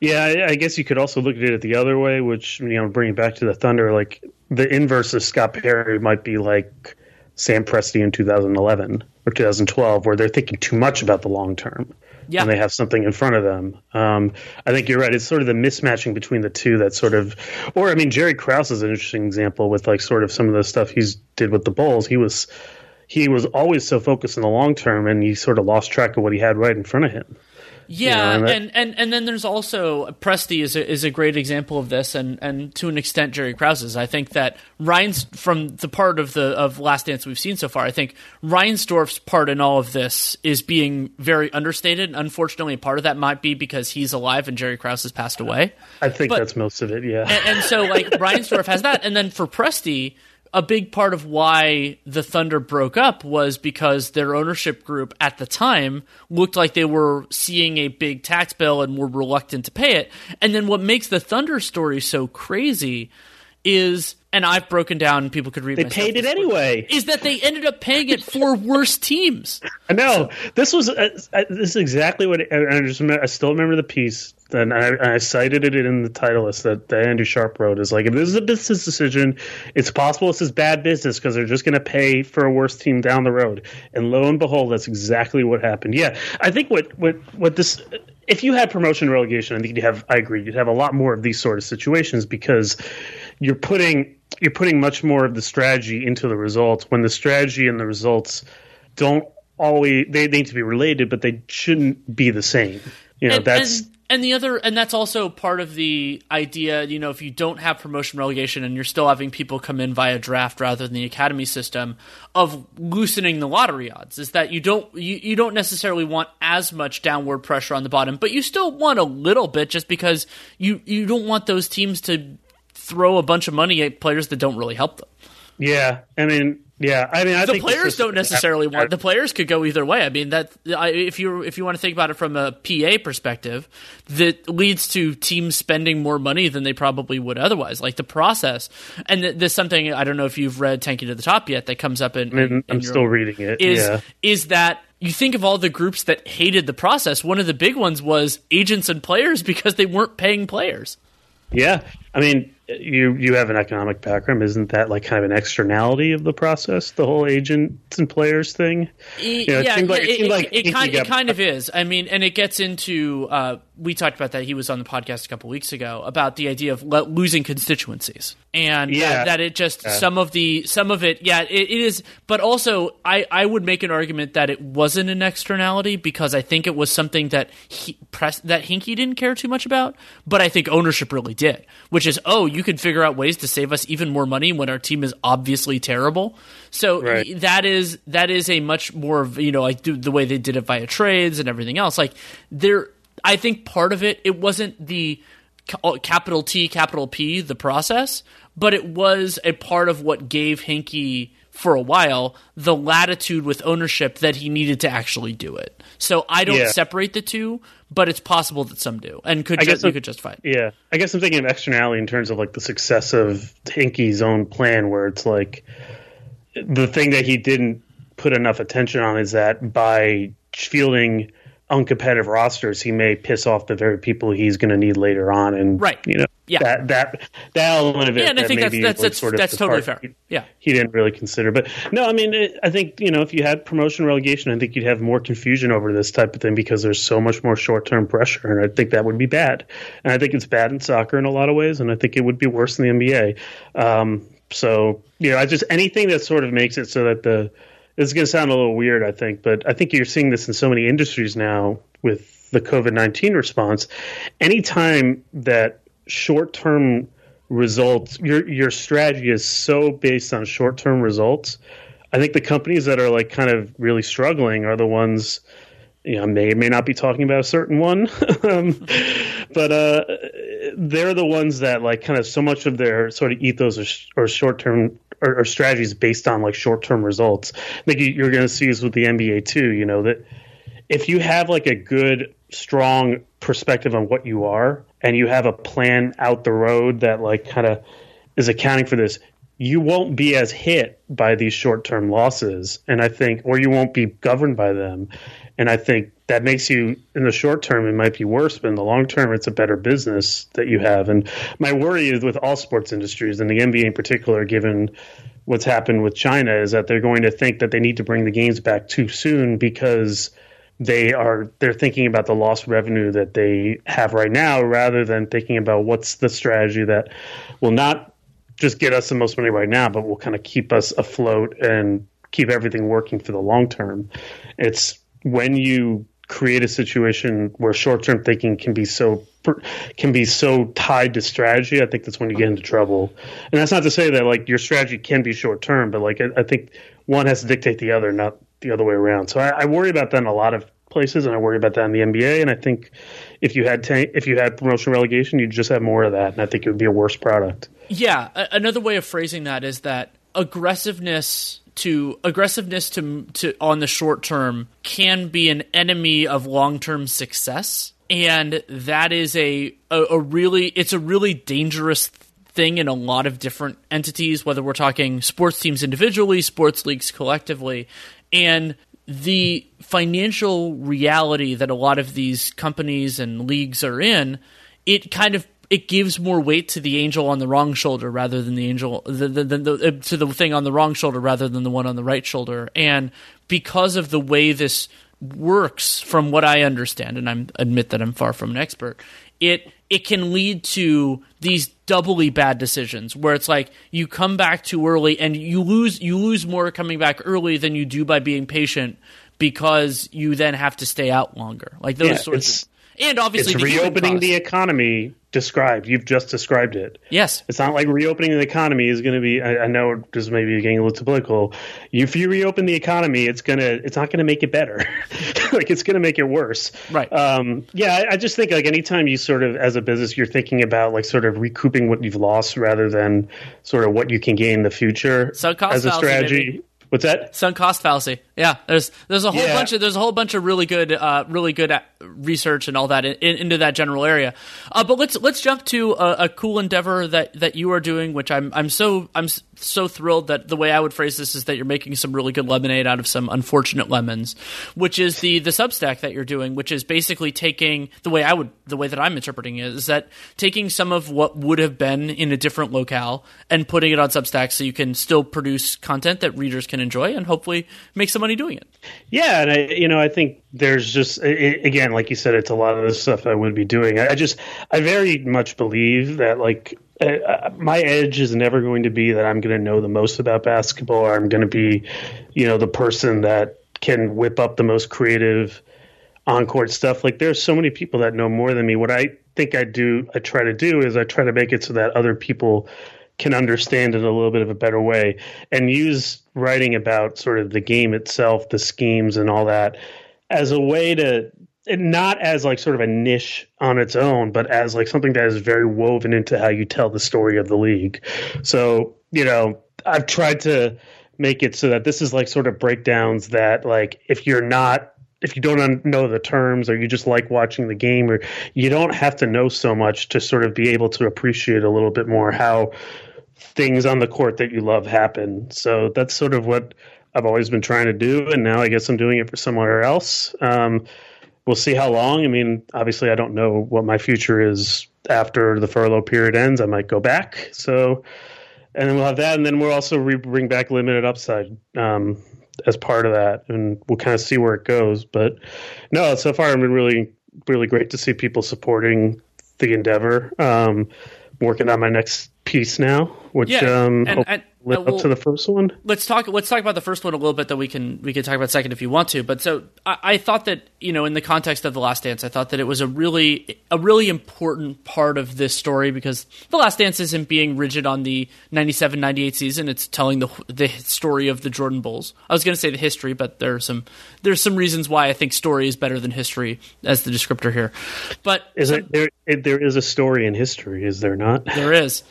Yeah, I, I guess you could also look at it the other way, which you know, bringing back to the Thunder, like the inverse of Scott Perry might be like Sam Presti in 2011 or 2012, where they're thinking too much about the long term yeah. and they have something in front of them. Um, I think you're right. It's sort of the mismatching between the two that sort of, or I mean, Jerry Krause is an interesting example with like sort of some of the stuff he's did with the Bulls. He was he was always so focused in the long term, and he sort of lost track of what he had right in front of him. Yeah, you know, and, and, and and then there's also Presti is a, is a great example of this, and and to an extent Jerry Krause's. I think that Ryan's from the part of the of Last Dance we've seen so far. I think Reinsdorf's part in all of this is being very understated. And Unfortunately, part of that might be because he's alive and Jerry Krause has passed away. I think but, that's most of it. Yeah, and, and so like (laughs) Reinsdorf has that, and then for Presti a big part of why the Thunder broke up was because their ownership group at the time looked like they were seeing a big tax bill and were reluctant to pay it. And then what makes the Thunder story so crazy is and I've broken down. People could read. They paid it anyway. Is that they ended up paying it for (laughs) worse teams? I know so, this was uh, uh, this is exactly what I, I just remember, I still remember the piece and I, I, cited it in the Titleless that, that Andrew Sharp wrote is like if this is a business decision, it's possible this is bad business because they're just going to pay for a worse team down the road. And lo and behold, that's exactly what happened. Yeah, I think what what what this if you had promotion relegation, I think you'd have I agree you'd have a lot more of these sort of situations because you're putting you're putting much more of the strategy into the results when the strategy and the results don't always they need to be related, but they shouldn't be the same. You know, and, that's and- and the other and that's also part of the idea you know if you don't have promotion relegation and you're still having people come in via draft rather than the academy system of loosening the lottery odds is that you don't you, you don't necessarily want as much downward pressure on the bottom but you still want a little bit just because you you don't want those teams to throw a bunch of money at players that don't really help them yeah i mean yeah, I mean, I the players don't necessarily want. The players could go either way. I mean, that if you if you want to think about it from a PA perspective, that leads to teams spending more money than they probably would otherwise. Like the process, and there's something I don't know if you've read "Tanking to the Top" yet that comes up in. I am still reading it. Is yeah. is that you think of all the groups that hated the process? One of the big ones was agents and players because they weren't paying players. Yeah, I mean, you you have an economic background, isn't that like kind of an externality of the process? The whole agents and players thing. You know, yeah, it, like, it, it, like it, kind, it kind of is. I mean, and it gets into. Uh, we talked about that. He was on the podcast a couple weeks ago about the idea of le- losing constituencies, and yeah. that, that it just yeah. some of the some of it. Yeah, it is. But also, I I would make an argument that it wasn't an externality because I think it was something that he, press that Hinkie didn't care too much about, but I think ownership really did. Which is, oh, you can figure out ways to save us even more money when our team is obviously terrible. So right. that is that is a much more you know like the way they did it via trades and everything else. Like there, I think part of it it wasn't the oh, capital T capital P the process, but it was a part of what gave Hinkie for a while the latitude with ownership that he needed to actually do it. So I don't Yeah. separate the two, but it's possible that some do and could I ju- you could justify it. Yeah, I guess I'm thinking of externality in terms of like the success of Hinkie's own plan, where it's like the thing that he didn't put enough attention on is that by fielding uncompetitive rosters, he may piss off the very people he's going to need later on, and Right. you know, Yeah. that that that element of it. Yeah, and I think that's that's that's, sort of that's totally fair. he- Yeah. he didn't really consider. But no, I mean, it, I think you know if you had promotion relegation, I think you'd have more confusion over this type of thing because there's so much more short term pressure, and I think that would be bad. And I think it's bad in soccer in a lot of ways, and I think it would be worse in the NBA. Um, so you know, I just anything that sort of makes it so that the is going to sound a little weird, I think, but I think you're seeing this in so many industries now with the COVID 19 response. Anytime that short term results, your, your strategy is so based on short term results, I think the companies that are like kind of really struggling are the ones. You know, may may not be talking about a certain one, (laughs) um, but uh, they're the ones that like kind of so much of their sort of ethos or, or short term or, or strategies based on like short term results. I think you- you're going to see this with the NBA too. You know that if you have like a good, strong perspective on what you are, and you have a plan out the road that like kind of is accounting for this, you won't be as hit by these short term losses. And I think, or you won't be governed by them. And I think that makes you, in the short term, it might be worse, but in the long term, it's a better business that you have. And my worry is with all sports industries, and the NBA in particular, given what's happened with China, is that they're going to think that they need to bring the games back too soon because they are they're thinking about the lost revenue that they have right now rather than thinking about what's the strategy that will not just get us the most money right now, but will kind of keep us afloat and keep everything working for the long term. It's when you create a situation where short term thinking can be so can be so tied to strategy. I think that's when you get into trouble. And that's not to say that like your strategy can be short term, but like I, I think one has to dictate the other, not the other way around. So I, I worry about that in a lot of places, and I worry about that in the NBA. And I think if you had ta if you had promotion relegation, you'd just have more of that, and I think it would be a worse product. Yeah, another way of phrasing that is that aggressiveness to aggressiveness to to on the short term can be an enemy of long term success, and that is a, a a really it's a really dangerous thing in a lot of different entities, whether we're talking sports teams individually, sports leagues collectively, and the financial reality that a lot of these companies and leagues are in, it kind of it gives more weight to the angel on the wrong shoulder rather than the angel the, the, the, the, uh, to the thing on the wrong shoulder rather than the one on the right shoulder. And because of the way this works, from what I understand, and I admit that I'm far from an expert, it it can lead to these doubly bad decisions where it's like you come back too early and you lose you lose more coming back early than you do by being patient because you then have to stay out longer. Like those Yeah, sorts of and obviously It's reopening the economy described. You've just described it. yes It's not like reopening the economy is going to be. I, I know this may be getting a little too political. If you reopen the economy, it's gonna. It's not going to make it better. (laughs) like it's going to make it worse. Right. Um, yeah, I, I just think like anytime you sort of, as a business, you're thinking about like sort of recouping what you've lost rather than sort of what you can gain in the future Sunk cost as a fallacy, strategy. What's that? sunk cost fallacy. Yeah, there's there's a whole Yeah. bunch of there's a whole bunch of really good uh, really good uh, research and all that in, in, into that general area. Uh, but let's let's jump to a, a cool endeavor that, that you are doing, which I'm I'm so I'm so thrilled that the way I would phrase this is that you're making some really good lemonade out of some unfortunate lemons, which is the the Substack that you're doing, which is basically taking the way I would the way that I'm interpreting it is that taking some of what would have been in a different locale and putting it on Substack so you can still produce content that readers can enjoy and hopefully make some money doing it. Yeah, and I, you know, I think there's just i i- again, like you said, it's a lot of the stuff I would be doing. I, I just, I very much believe that like uh, uh, my edge is never going to be that I'm going to know the most about basketball, or I'm going to be, you know, the person that can whip up the most creative on court stuff. Like there's so many people that know more than me. What I think I do, I try to do is I try to make it so that other people can understand it a little bit of a better way and use writing about sort of the game itself, the schemes and all that as a way to not as like sort of a niche on its own, but as like something that is very woven into how you tell the story of the league. So, you know, I've tried to make it so that this is like sort of breakdowns that like if you're not if you don't know the terms or you just like watching the game or you don't have to know so much to sort of be able to appreciate a little bit more how things on the court that you love happen. So that's sort of what I've always been trying to do, and now I guess I'm doing it for somewhere else. Um, we'll see how long. I mean, obviously, I don't know what my future is after the furlough period ends. I might go back. So, and then we'll have that, and then we'll also re- bring back limited upside um, as part of that, and we'll kind of see where it goes. But no, so far, I've been really, really great to see people supporting the endeavor. Um, working on my next piece now, which Yeah, um, and- and- live uh, well- up to the first one. let's talk let's talk about the first one a little bit that we can we can talk about second if you want to but so I, I thought that you know in the context of the last dance i thought that it was a really a really important part of this story because the last dance isn't being rigid on the 97-98 season it's telling the the story of the jordan bulls i was going to say the history but there's some there's some reasons why i think story is better than history as the descriptor here but Is it there? It, there is a story in history, is there not? there is,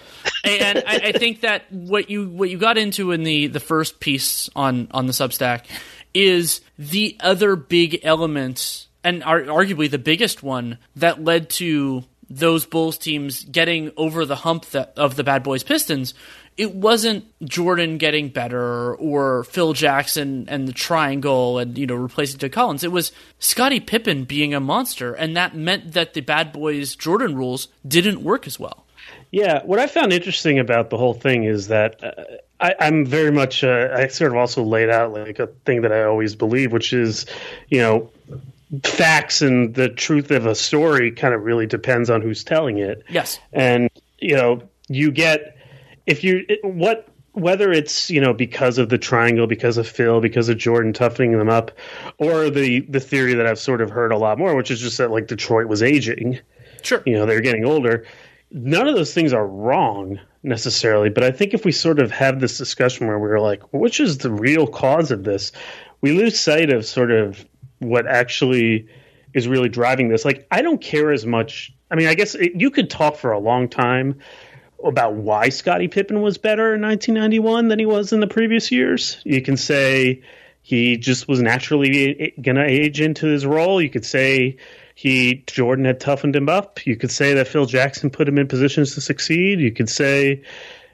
and I, I think that what you what you got into in the the first piece on on the Substack is the other big element, and ar- arguably the biggest one that led to those Bulls teams getting over the hump that, of the Bad Boys Pistons. It wasn't Jordan getting better or Phil Jackson and the triangle and you know replacing Doug Collins. It was Scottie Pippen being a monster, and that meant that the Bad Boys Jordan rules didn't work as well. Yeah, what I found interesting about the whole thing is that uh, I, I'm very much. Uh, I sort of also laid out like a thing that I always believe, which is, you know, facts and the truth of a story kind of really depends on who's telling it. Yes. and you know you get if you it- what whether it's you know because of the triangle because of phil because of jordan toughening them up or the the theory that i've sort of heard a lot more which is just that like detroit was aging Sure. you know they're getting older none of those things are wrong necessarily but i think if we sort of have this discussion where we're like which is the real cause of this we lose sight of sort of what actually is really driving this like i don't care as much i mean i guess it, you could talk for a long time about why Scottie Pippen was better in 1991 than he was in the previous years. You can say he just was naturally going to age into his role. You could say he Jordan had toughened him up. You could say that Phil Jackson put him in positions to succeed. You could say,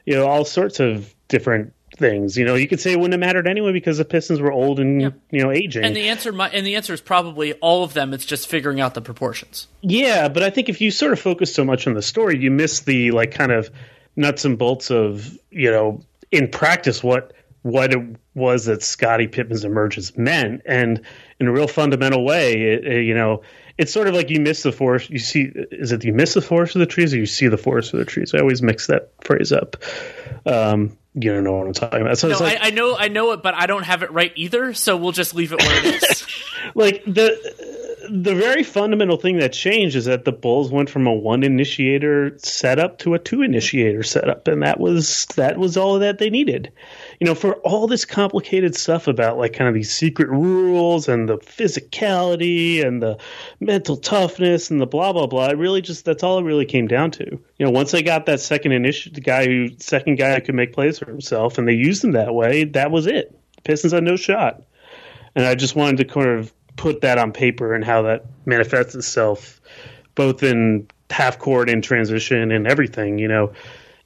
you know, all sorts of different things. You know, you could say it wouldn't have mattered anyway because the Pistons were old and Yep. you know aging. And the answer, and the answer is probably all of them. It's just figuring out the proportions. Yeah, but I think if you sort of focus so much on the story, you miss the like kind of nuts and bolts of you know in practice what what it was that Scottie Pippen's emergence meant, and in a real fundamental way, it, it, you know. It's sort of like you miss the forest. You see, is it you miss the forest for the trees, or you see the forest for the trees? I always mix that phrase up. Um, you don't know what I'm talking about. So No, it's like, I, I know, I know it, but I don't have it right either. So we'll just leave it where it is. (laughs) like the the very fundamental thing that changed is that the Bulls went from a one initiator setup to a two initiator setup, and that was that was all that they needed. You know, for all this complicated stuff about like kind of these secret rules and the physicality and the mental toughness and the blah blah blah, it really just that's all it really came down to. You know, once they got that second initiator, the guy who second guy could make plays for himself, and they used him that way, that was it. Pistons had no shot and I just wanted to kind of put that on paper and how that manifests itself, both in half court and transition and everything. You know,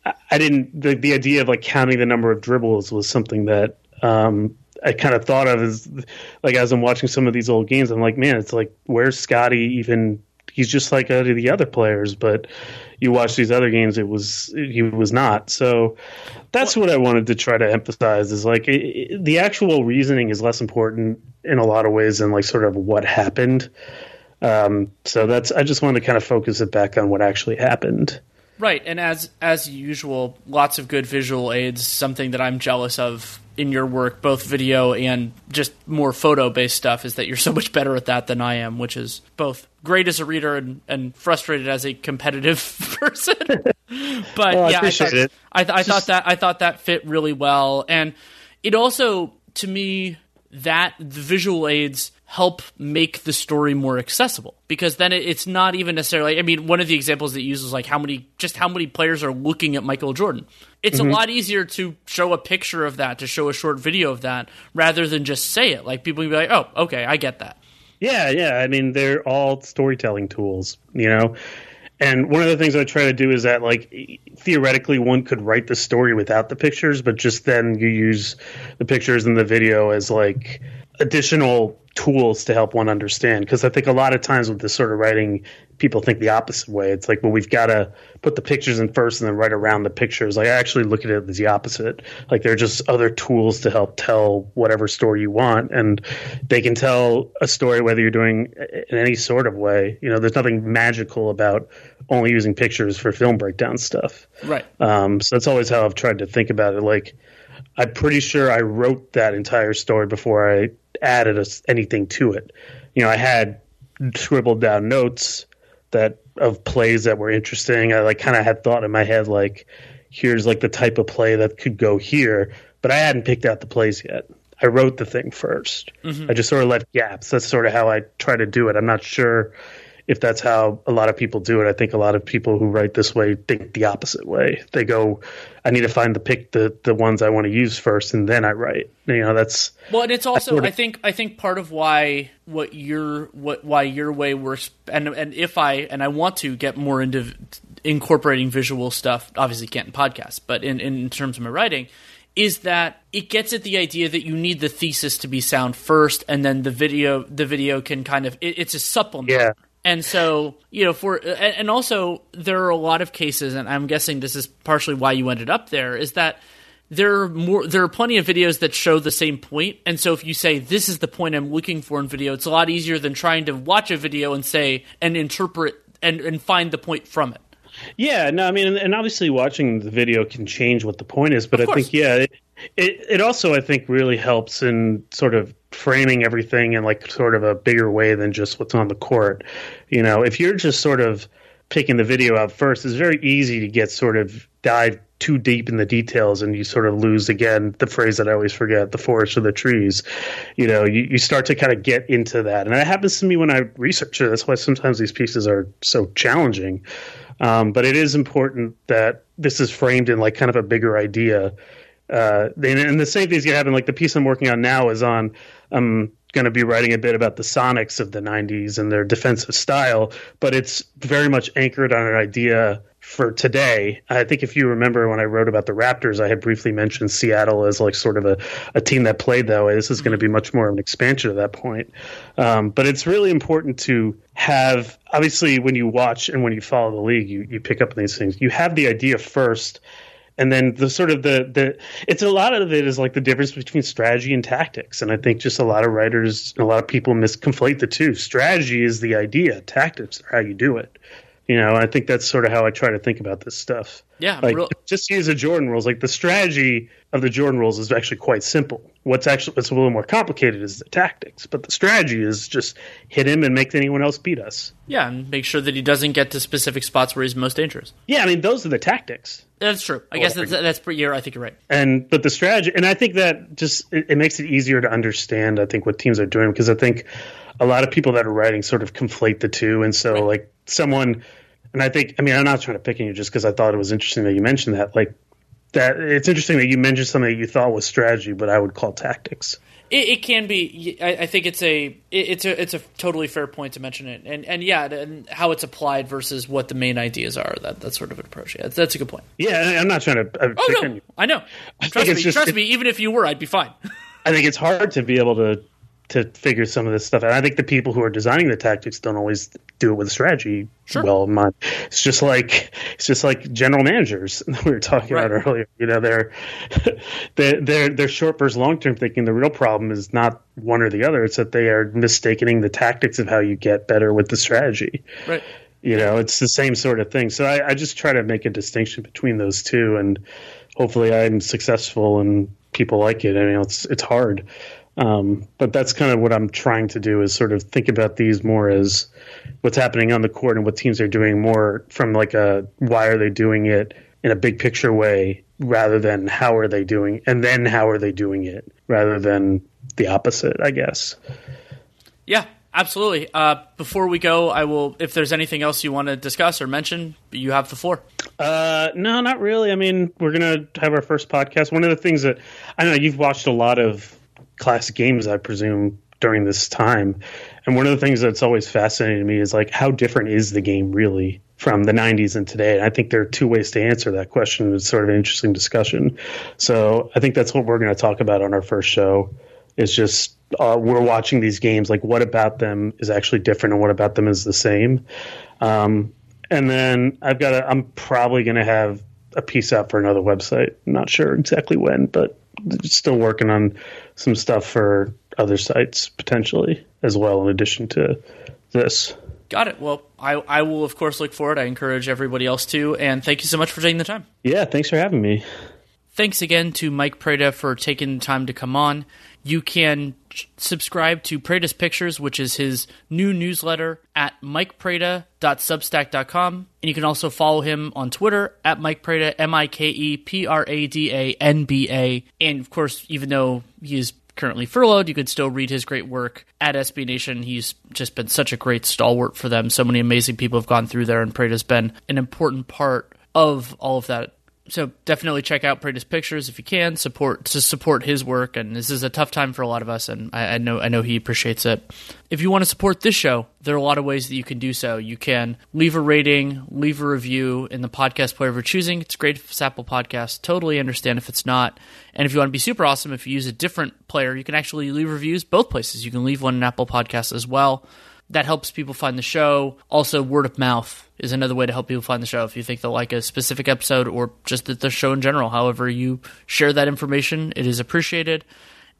I, didn't the, the idea of like counting the number of dribbles was something that um, I kind of thought of as like as I'm watching some of these old games. I'm like, man, it's like where's Scottie even? He's just like uh, the other players, but you watch these other games, it was he was not. So that's what I wanted to try to emphasize is like it, it- the actual reasoning is less important in a lot of ways than like sort of what happened. Um, so that's I just wanted to kind of focus it back on what actually happened. Right, and as as usual, lots of good visual aids. Something that I'm jealous of in your work, both video and just more photo based stuff, is that you're so much better at that than I am, which is both great as a reader and, and frustrated as a competitive (laughs) person. but Well, I yeah, I thought, it. I, th- I thought that I thought that fit really well, and it also to me that the visual aids help make the story more accessible. Because then it's not even necessarily i mean one of the examples that uses like how many just how many players are looking at michael jordan. It's mm-hmm. a lot easier to show a picture of that to show a short video of that rather than just say it. Like people can be like oh okay i get that. Yeah yeah. I mean they're all storytelling tools you know? And one of the things I try to do is that, like, theoretically, one could write the story without the pictures, but just then you use the pictures and the video as like additional tools to help one understand. Because I think a lot of times with this sort of writing, people think the opposite way. It's like, well, we've got to put the pictures in first and then write around the pictures. Like, I actually look at it as the opposite. Like, they're just other tools to help tell whatever story you want. And they can tell a story whether you're doing in any sort of way. You know, there's nothing magical about only using pictures for film breakdown stuff. Right. Um, so that's always how I've tried to think about it. Like, I'm pretty sure I wrote that entire story before I added a, anything to it. You know, I had scribbled down notes that of plays that were interesting. I like kind of had thought in my head like, here's like the type of play that could go here, but I hadn't picked out the plays yet. I wrote the thing 1st mm-hmm. I just sort of left gaps. That's sort of how I try to do it. I'm not sure if that's how a lot of people do it. I think a lot of people who write this way think the opposite way. They go, I need to find the pick the the ones I want to use first, and then I write. You know, that's well, and it's also I, I think I think part of why what your what why your way works, and and if I and I want to get more into incorporating visual stuff, obviously can't in podcasts, but in in terms of my writing is that it gets at the idea that you need the thesis to be sound first and then the video the video can kind of it, it's a supplement yeah and so, you know, for and also there are a lot of cases, and I'm guessing this is partially why you ended up there, is that there are more there are plenty of videos that show the same point. And so if you say this is the point i'm looking for in video it's a lot easier than trying to watch a video and say and interpret and, and find the point from it. Yeah no i mean and obviously watching the video can change what the point is but i think yeah it, it, it also i think really helps in sort of framing everything in like sort of a bigger way than just what's on the court. You know, if you're just sort of picking the video out first, it's very easy to get sort of dive too deep in the details and you sort of lose again the phrase that I always forget, the forest or the trees. You know, you, you start to kind of get into that. And that happens to me when I research it. That's why sometimes these pieces are so challenging. Um, but it is important that this is framed in like kind of a bigger idea. Uh, and the same thing's gonna happen. Like the piece I'm working on now is on I'm going to be writing a bit about the Sonics of the 90s and their defensive style, but it's very much anchored on an idea for today. I think if you remember when I wrote about the Raptors, I had briefly mentioned Seattle as like sort of a, a team that played that way. This is going to be much more of an expansion of that point. Um, but it's really important to have, obviously, when you watch and when you follow the league, you, you pick up on these things. You have the idea first and then the sort of the the it's a lot of it is like the difference between strategy and tactics. And i think just a lot of writers and a lot of people misconflate the two. Strategy is the idea. Tactics are how you do it. You know i think that's sort of how i try to think about this stuff. Yeah like real- just use the jordan rules. Like the strategy of the jordan rules is actually quite simple. What's actually what's a little more complicated is the tactics but the strategy is just hit him and make anyone else beat us. Yeah and make sure that he doesn't get to specific spots where he's most dangerous. Yeah i mean those are the tactics that's true. I guess that's that's pretty. I think you're right. And but the strategy, and I think that just it, it makes it easier to understand. I think what teams are doing because I think a lot of people that are writing sort of conflate the two, and so right. like someone, and I think I mean I'm not trying to pick on you just because I thought it was interesting that you mentioned that. Like that, it's interesting that you mentioned something that you thought was strategy, but I would call tactics. It, it can be. I, I, think it's a it's a it's a totally fair point to mention it, and and yeah, and how it's applied versus what the main ideas are. That that's sort of an approach. Yeah, that's, a good point. Yeah, I'm not trying to. Uh, oh no, I know. Trust me, just, trust it, me. Even if you were, I'd be fine. (laughs) I think it's hard to be able to to figure some of this stuff out. I think the people who are designing the tactics don't always do it with strategy sure. well in mind. It's just like it's just like general managers (laughs) that we were talking right. about earlier. You know, they're (laughs) they're they're, they're short versus long term thinking. The real problem is not one or the other. It's that they are mistaking the tactics of how you get better with the strategy. Right. You know, it's the same sort of thing. So I, I just try to make a distinction between those two, and hopefully I'm successful and people like it. I mean, it's it's hard. Um, but that's kind of what I'm trying to do is sort of think about these more as what's happening on the court and what teams are doing more from like a why are they doing it in a big picture way rather than how are they doing and then how are they doing it rather than the opposite, I guess. Yeah, absolutely. Uh, before we go, I will. If there's anything else you want to discuss or mention, you have the floor. Uh, no, not really. I mean, we're gonna have our first podcast. One of the things that I know you've watched a lot of classic games, I presume, during this time, and one of the things that's always fascinating to me is like how different is the game really from the 90s and today? And I think there are two ways to answer that question. It's sort of an interesting discussion. So I think that's what we're going to talk about on our first show. Is just uh, we're watching these games. Like, what about them is actually different, and what about them is the same? Um, and then I've got. A, I'm probably going to have a piece out for another website. I'm not sure exactly when, but still working on some stuff for other sites potentially as well, in addition to this. Got it. Well, I, I will, of course, look forward. I encourage everybody else to. And thank you so much for taking the time. Yeah, thanks for having me. Thanks again to Mike Prada for taking the time to come on. You can subscribe to Prada's Pictures, which is his new newsletter at mikeprada.substack.com. And you can also follow him on Twitter at Mike Prada, M I K E P R A D A N B A. And of course, even though he is currently furloughed, you could still read his great work at SB Nation. He's just been such a great stalwart for them. So many amazing people have gone through there, and Prada's been an important part of all of that so definitely check out Prada's pictures if you can support to support his work. And this is a tough time for a lot of us, and I, I, know I know he appreciates it. If you want to support this show, there are a lot of ways that you can do so. You can leave a rating, leave a review in the podcast player of your choosing. It's great if it's Apple Podcast. Totally understand if it's not. And if you want to be super awesome, if you use a different player, you can actually leave reviews both places. You can leave one in Apple Podcast as well that helps people find the show. Also, word of mouth is another way to help people find the show. If you think they'll like a specific episode or just the, show in general, however you share that information, it is appreciated.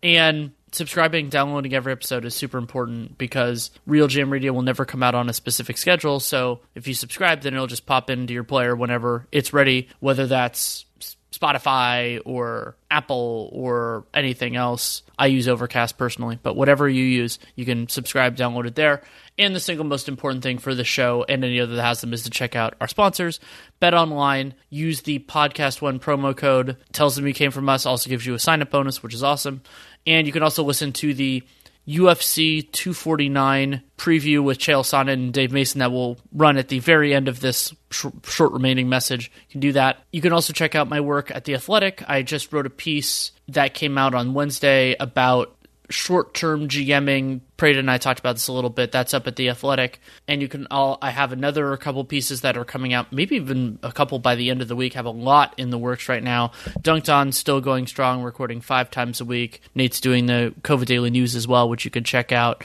And subscribing, downloading every episode is super important because RealGM Radio will never come out on a specific schedule. So if you subscribe, then it'll just pop into your player whenever it's ready, whether that's Spotify or Apple or anything else. I use Overcast personally, but whatever you use, you can subscribe, download it there. And the single most important thing for the show and any other that has them is to check out our sponsors. BetOnline, use the podcast one promo code, tells them you came from us, also gives you a sign up bonus, which is awesome. And you can also listen to the UFC 249 preview with Chael Sonnen and Dave Mason that will run at the very end of this sh- short remaining message. You can do that. You can also check out my work at The Athletic. I just wrote a piece that came out on Wednesday about short term GMing. Prada and I talked about this a little bit. That's up at the Athletic, and you can all. I have another couple pieces that are coming out, maybe even a couple by the end of the week. Have a lot in the works right now. Dunked on still going strong, recording five times a week. Nate's doing the COVID Daily News as well, which you can check out.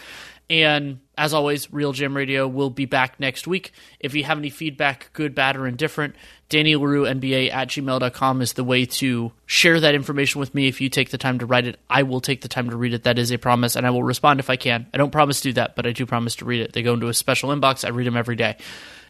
And as always, RealGM Radio will be back next week. If you have any feedback, good, bad, or indifferent, Danny Leroux, NBA at gmail.com is the way to share that information with me. If you take the time to write it, I will take the time to read it. That is a promise, and I will respond if I can. I don't promise to do that, but I do promise to read it. They go into a special inbox. I read them every day.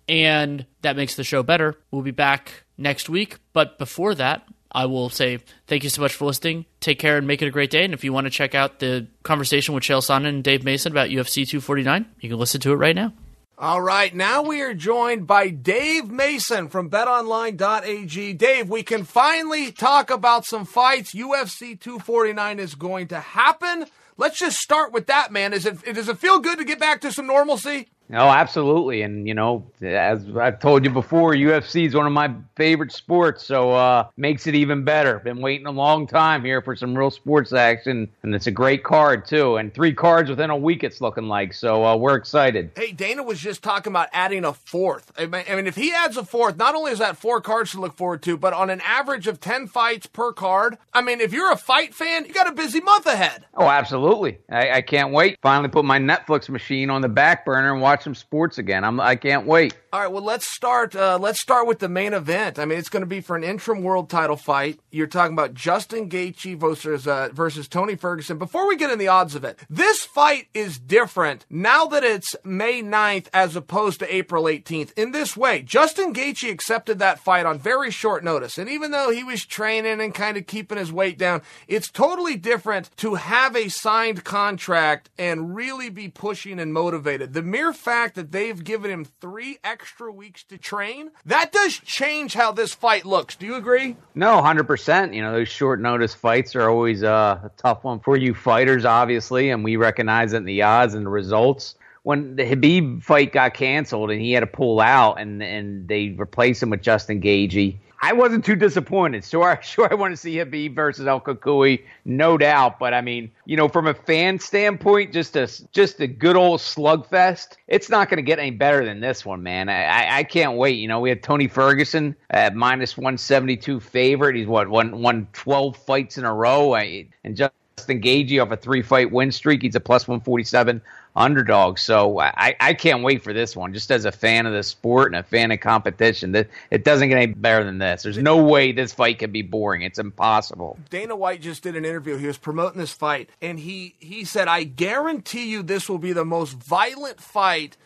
And that makes the show better. We'll be back next week. But before that, I will say thank you so much for listening. Take care and make it a great day. And if you want to check out the conversation with Chael Sonnen and Dave Mason about UFC 249, you can listen to it right now. All right, now we are joined by Dave Mason from betonline.ag. Dave, we can finally talk about some fights. UFC 249 is going to happen. Let's just start with that, man. Is it does it feel good to get back to some normalcy? Oh, absolutely. And, you know, as I've told you before, UFC is one of my favorite sports, so uh makes it even better. Been waiting a long time here for some real sports action, and it's a great card, too. And three cards within a week, it's looking like. So uh, we're excited. Hey, Dana was just talking about adding a fourth. I mean, if he adds a fourth, not only is that four cards to look forward to, but on an average of 10 fights per card, I mean, if you're a fight fan, you got a busy month ahead. Oh, absolutely. I, I can't wait. Finally put my Netflix machine on the back burner and watch watch some sports again. I'm I can't wait. All right, well let's start. Uh, let's start with the main event. I mean, it's going to be for an interim world title fight. You're talking about Justin Gaethje versus uh, versus Tony Ferguson. Before we get in the odds of it, this fight is different now that it's May 9th as opposed to April 18th. In this way, Justin Gaethje accepted that fight on very short notice, and even though he was training and kind of keeping his weight down, it's totally different to have a signed contract and really be pushing and motivated. The mere fact that they've given him three extra weeks to train, that does change how this fight looks. Do you agree? No, hundred percent. You know, those short notice fights are always uh, a tough one for you fighters, obviously, and we recognize it in the odds and the results. When the Khabib fight got canceled and he had to pull out, and and they replaced him with Justin Gaethje, I wasn't too disappointed. Sure, (laughs) sure, I want to see Khabib versus El Cucuy, no doubt. But I mean, you know, from a fan standpoint, just a just a good old slugfest. It's not going to get any better than this one, man. I, I, I can't wait. You know, we had Tony Ferguson at minus one seventy two favorite. He's what won won twelve fights in a row, I, and Justin Gaethje off a three fight win streak. He's a plus one forty seven underdog. So I, I can't wait for this one. Just as a fan of the sport and a fan of competition, that it doesn't get any better than this. There's no way this fight can be boring. It's impossible. Dana White just did an interview. He was promoting this fight, and he he said, "I guarantee you, this will be the most violent fight."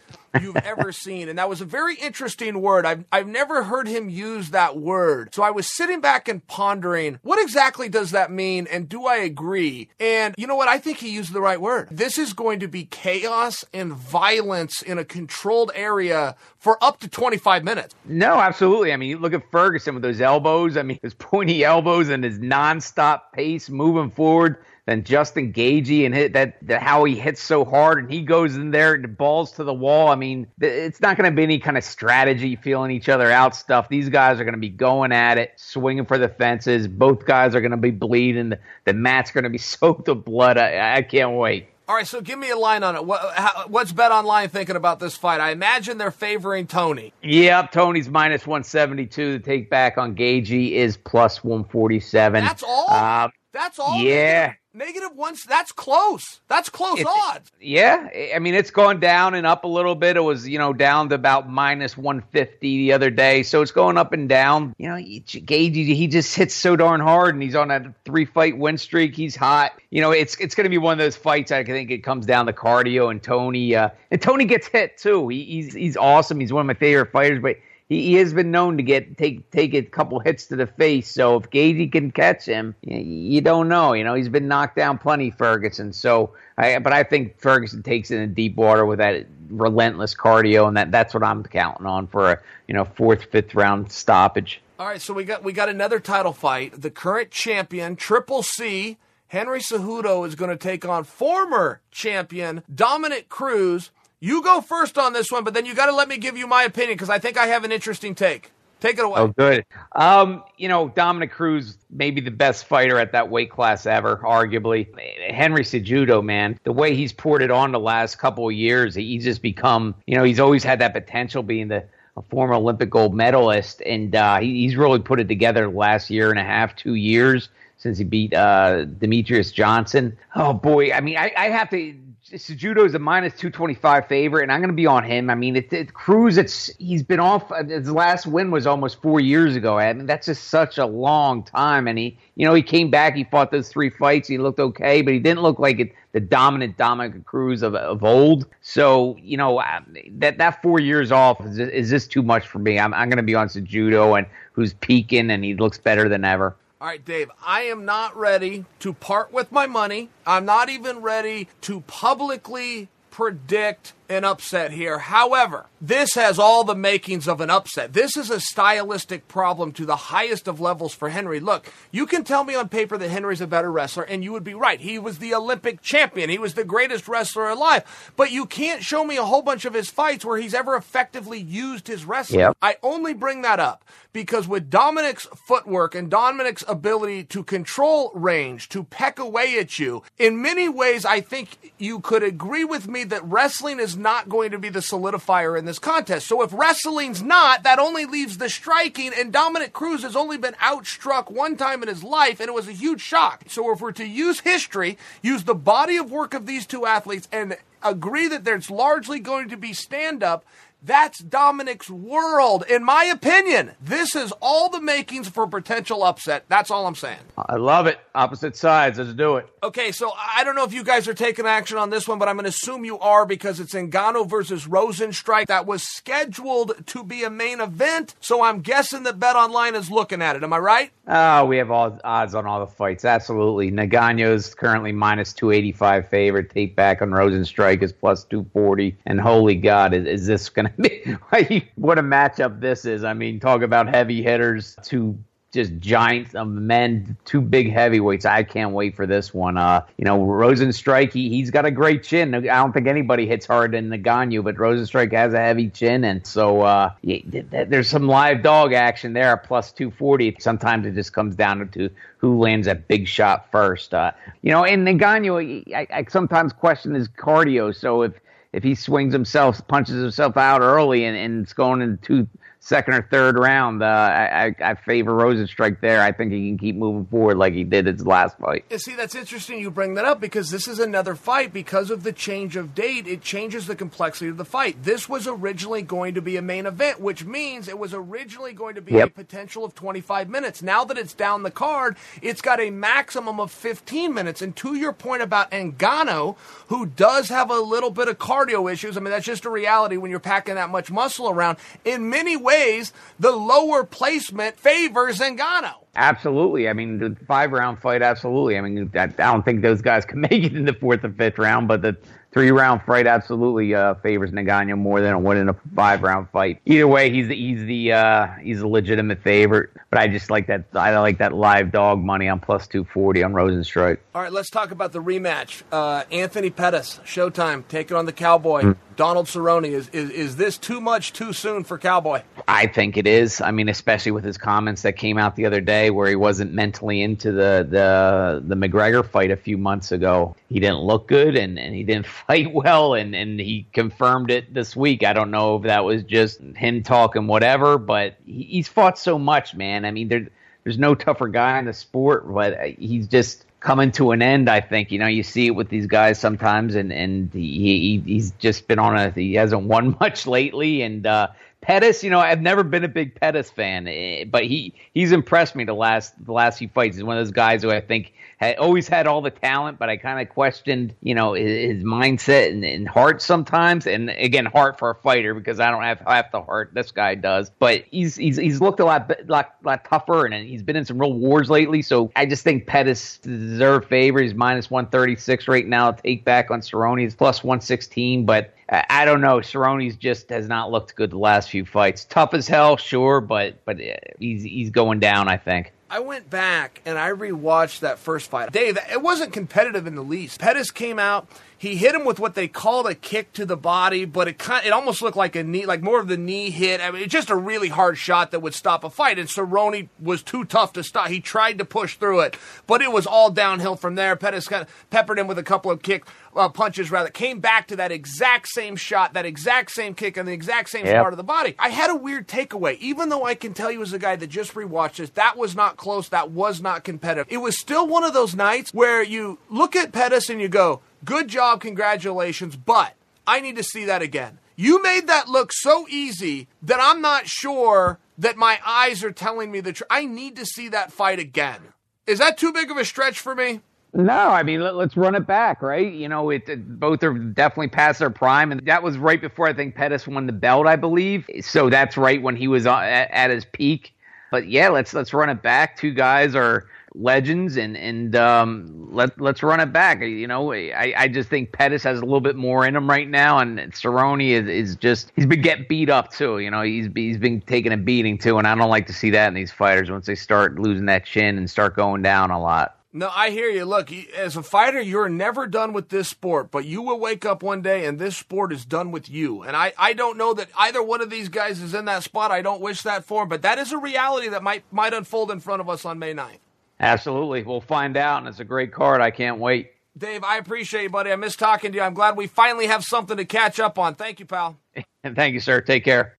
You've ever seen. And that was a very interesting word. I've, I've never heard him use that word. So I was sitting back and pondering, what exactly does that mean? And do I agree? And you know what? I think he used the right word. This is going to be chaos and violence in a controlled area for up to 25 minutes. No, absolutely. I mean, look at Ferguson with those elbows. I mean, his pointy elbows and his nonstop pace moving forward than Justin Gaethje and hit that, that how he hits so hard and he goes in there and the balls to the wall. I mean, it's not going to be any kind of strategy, feeling each other out stuff. These guys are going to be going at it, swinging for the fences. Both guys are going to be bleeding. The, the mat's going to be (laughs) soaked with blood. I, I can't wait. All right, so give me a line on it. What, how, what's BetOnline thinking about this fight? I imagine they're favoring Tony. Yep, Tony's minus 172. The take back on Gaethje is plus 147. That's all? Uh, That's all? Yeah. Negative one. That's close. That's close it's, odds. Yeah, I mean it's gone down and up a little bit. It was you know down to about minus one fifty the other day, so it's going up and down. You know, Gaethje he just hits so darn hard, and he's on a three fight win streak. He's hot. You know, it's it's going to be one of those fights. I think it comes down to cardio and Tony. Uh, and Tony gets hit too. He, he's he's awesome. He's one of my favorite fighters, but he, he has been known to get take take a couple hits to the face. So if Gaethje can catch him, you, you don't know. You know he's been knocked down plenty, Ferguson. So, I, but I think Ferguson takes it in deep water with that relentless cardio, and that that's what I'm counting on for a you know fourth, fifth round stoppage. All right, so we got we got another title fight. The current champion, Triple C. Henry Cejudo is going to take on former champion Dominick Cruz. You go first on this one, but then you got to let me give you my opinion because I think I have an interesting take. Take it away. Oh, good. Um, you know, Dominick Cruz, maybe the best fighter at that weight class ever, arguably. Henry Cejudo, man, the way he's poured it on the last couple of years, he's just become, you know, he's always had that potential being the a former Olympic gold medalist, and uh, he, he's really put it together the last year and a half, two years since he beat uh, Demetrious Johnson. Oh boy, I mean, I, I have to Cejudo is a minus 225 favorite, and I'm going to be on him. I mean, it, it, Cruz, it's he's been off. Uh, his last win was almost four years ago. I mean, that's just such a long time. And he, you know, he came back. He fought those three fights. He looked okay, but he didn't look like it, the dominant Dominick Cruz of, of old. So, you know, uh, that that four years off is, is this too much for me? I'm, I'm going to be on Cejudo, and who's peaking, and he looks better than ever. All right, Dave, I am not ready to part with my money. I'm not even ready to publicly predict an upset here. However, this has all the makings of an upset. This is a stylistic problem to the highest of levels for Henry. Look, you can tell me on paper that Henry's a better wrestler, and you would be right. He was the Olympic champion, he was the greatest wrestler alive. But you can't show me a whole bunch of his fights where he's ever effectively used his wrestling. Yep. I only bring that up because with Dominick's footwork and Dominick's ability to control range, to peck away at you, in many ways, I think you could agree with me that wrestling is not going to be the solidifier in this contest. So if wrestling's not, that only leaves the striking, and Dominick Cruz has only been outstruck one time in his life, and it was a huge shock. So if we're to use history, use the body of work of these two athletes, and agree that there's largely going to be stand up, That's Dominick's world. In my opinion, this is all the makings for potential upset. That's all I'm saying. I love it. Opposite sides. Let's do it. Okay, so I don't know if you guys are taking action on this one, but I'm going to assume you are because it's Ngannou versus Rozenstruik that was scheduled to be a main event. So I'm guessing that BetOnline is looking at it. Am I right? Oh, we have all odds on all the fights. Absolutely. Ngannou's currently minus 285 favorite. Take back on Rozenstruik is plus 240. And holy God, is, is this going (laughs) to be what a matchup this is? I mean, talk about heavy hitters, two just giants of men, two big heavyweights. I can't wait for this one. Uh, you know, Rozenstruik, he, he's got a great chin. I don't think anybody hits harder than Ngannou, but Rozenstruik has a heavy chin. And so uh, there's some live dog action there, plus 240. Sometimes it just comes down to who lands that big shot first. Uh, you know, and Ngannou, I, I sometimes question his cardio. So if, if he swings himself, punches himself out early, and, and it's going into two second or third round, uh, I, I, favor Rozenstruik there. I think he can keep moving forward like he did his last fight. See, that's interesting you bring that up because this is another fight. Because of the change of date, it changes the complexity of the fight. This was originally going to be a main event, which means it was originally going to be yep. a potential of 25 minutes. Now that it's down the card, it's got a maximum of 15 minutes. And to your point about Ngannou, who does have a little bit of cardio issues, I mean, that's just a reality when you're packing that much muscle around. In many ways, ways, the lower placement favors Ngannou. Absolutely. I mean, the five round fight, absolutely. I mean, I, don't think those guys can (laughs) make it in the fourth or fifth round, but the three round fight absolutely uh, favors Ngannou more than a one in a five round fight. Either way, he's the, he's the uh, he's a legitimate favorite. But I just like that I like that live dog money on plus two forty on Rozenstruik. All right, let's talk about the rematch. Uh, Anthony Pettis, Showtime, take it on the Cowboy. Mm. Donald Cerrone, is, is is this too much too soon for Cowboy? I think it is. I mean, especially with his comments that came out the other day where he wasn't mentally into the the the McGregor fight a few months ago. He didn't look good and, and he didn't (laughs) fight well and, and he confirmed it this week. I don't know if that was just him talking whatever, but he, he's fought so much, man. I mean, there there's no tougher guy in the sport, but he's just coming to an end. I think you know you see it with these guys sometimes, and and he, he he's just been on a he hasn't won (laughs) much lately, and uh, Pettis, you know, I've never been a big Pettis fan, eh, but he he's impressed me the last the last few fights. He's one of those guys who I think had always had all the talent, but I kind of questioned, you know, his, his mindset and, and, heart sometimes. And again, heart for a fighter because I don't have half the heart this guy does. But he's he's he's looked a lot lot, lot tougher, and he's been in some real wars lately. So I just think Pettis deserve favor. He's minus one thirty six right now. Take back on Cerrone. He's plus one sixteen, but I don't know. Cerrone's just has not looked good the last few fights. Tough as hell, sure, but but uh, he's he's going down. I think. I went back and I rewatched that first fight. Dave, it wasn't competitive in the least. Pettis came out. He hit him with what they called a kick to the body, but it kind it almost looked like a knee, like more of the knee hit. I mean, it's just a really hard shot that would stop a fight. And Cerrone was too tough to stop. He tried to push through it, but it was all downhill from there. Pettis kind of peppered him with a couple of kick uh, punches, rather came back to that exact same shot, that exact same kick, and the exact same yep. part of the body. I had a weird takeaway, even though I can tell you as a guy that just rewatched this, that was not close, that was not competitive. It was still one of those nights where you look at Pettis and you go, Good job, congratulations, but I need to see that again. You made that look so easy that I'm not sure that my eyes are telling me the truth. I need to see that fight again. Is that too big of a stretch for me? No, I mean let, us run it back, right? You know, it, it, both are definitely past their prime, and that was right before I think Pettis won the belt, I believe. So that's right when he was uh, at, at his peak. But yeah, let's let's run it back. Two guys are legends and and um, let let's run it back. You know, I, I just think Pettis has a little bit more in him right now, and Cerrone is, is just he's been getting beat up too. You know, he's he's been taking a beating too, and I don't like to see that in these fighters once they start losing that chin and start going down a lot. No, I hear you. Look, as a fighter, you're never done with this sport, but you will wake up one day and this sport is done with you. And I, I don't know that either one of these guys is in that spot. I don't wish that for him, but that is a reality that might might unfold in front of us on May 9th. Absolutely. We'll find out, and it's a great card. I can't wait. Dave, I appreciate you, buddy. I miss talking to you. I'm glad we finally have something to catch up on. Thank you, pal. and (laughs) thank you, sir. Take care.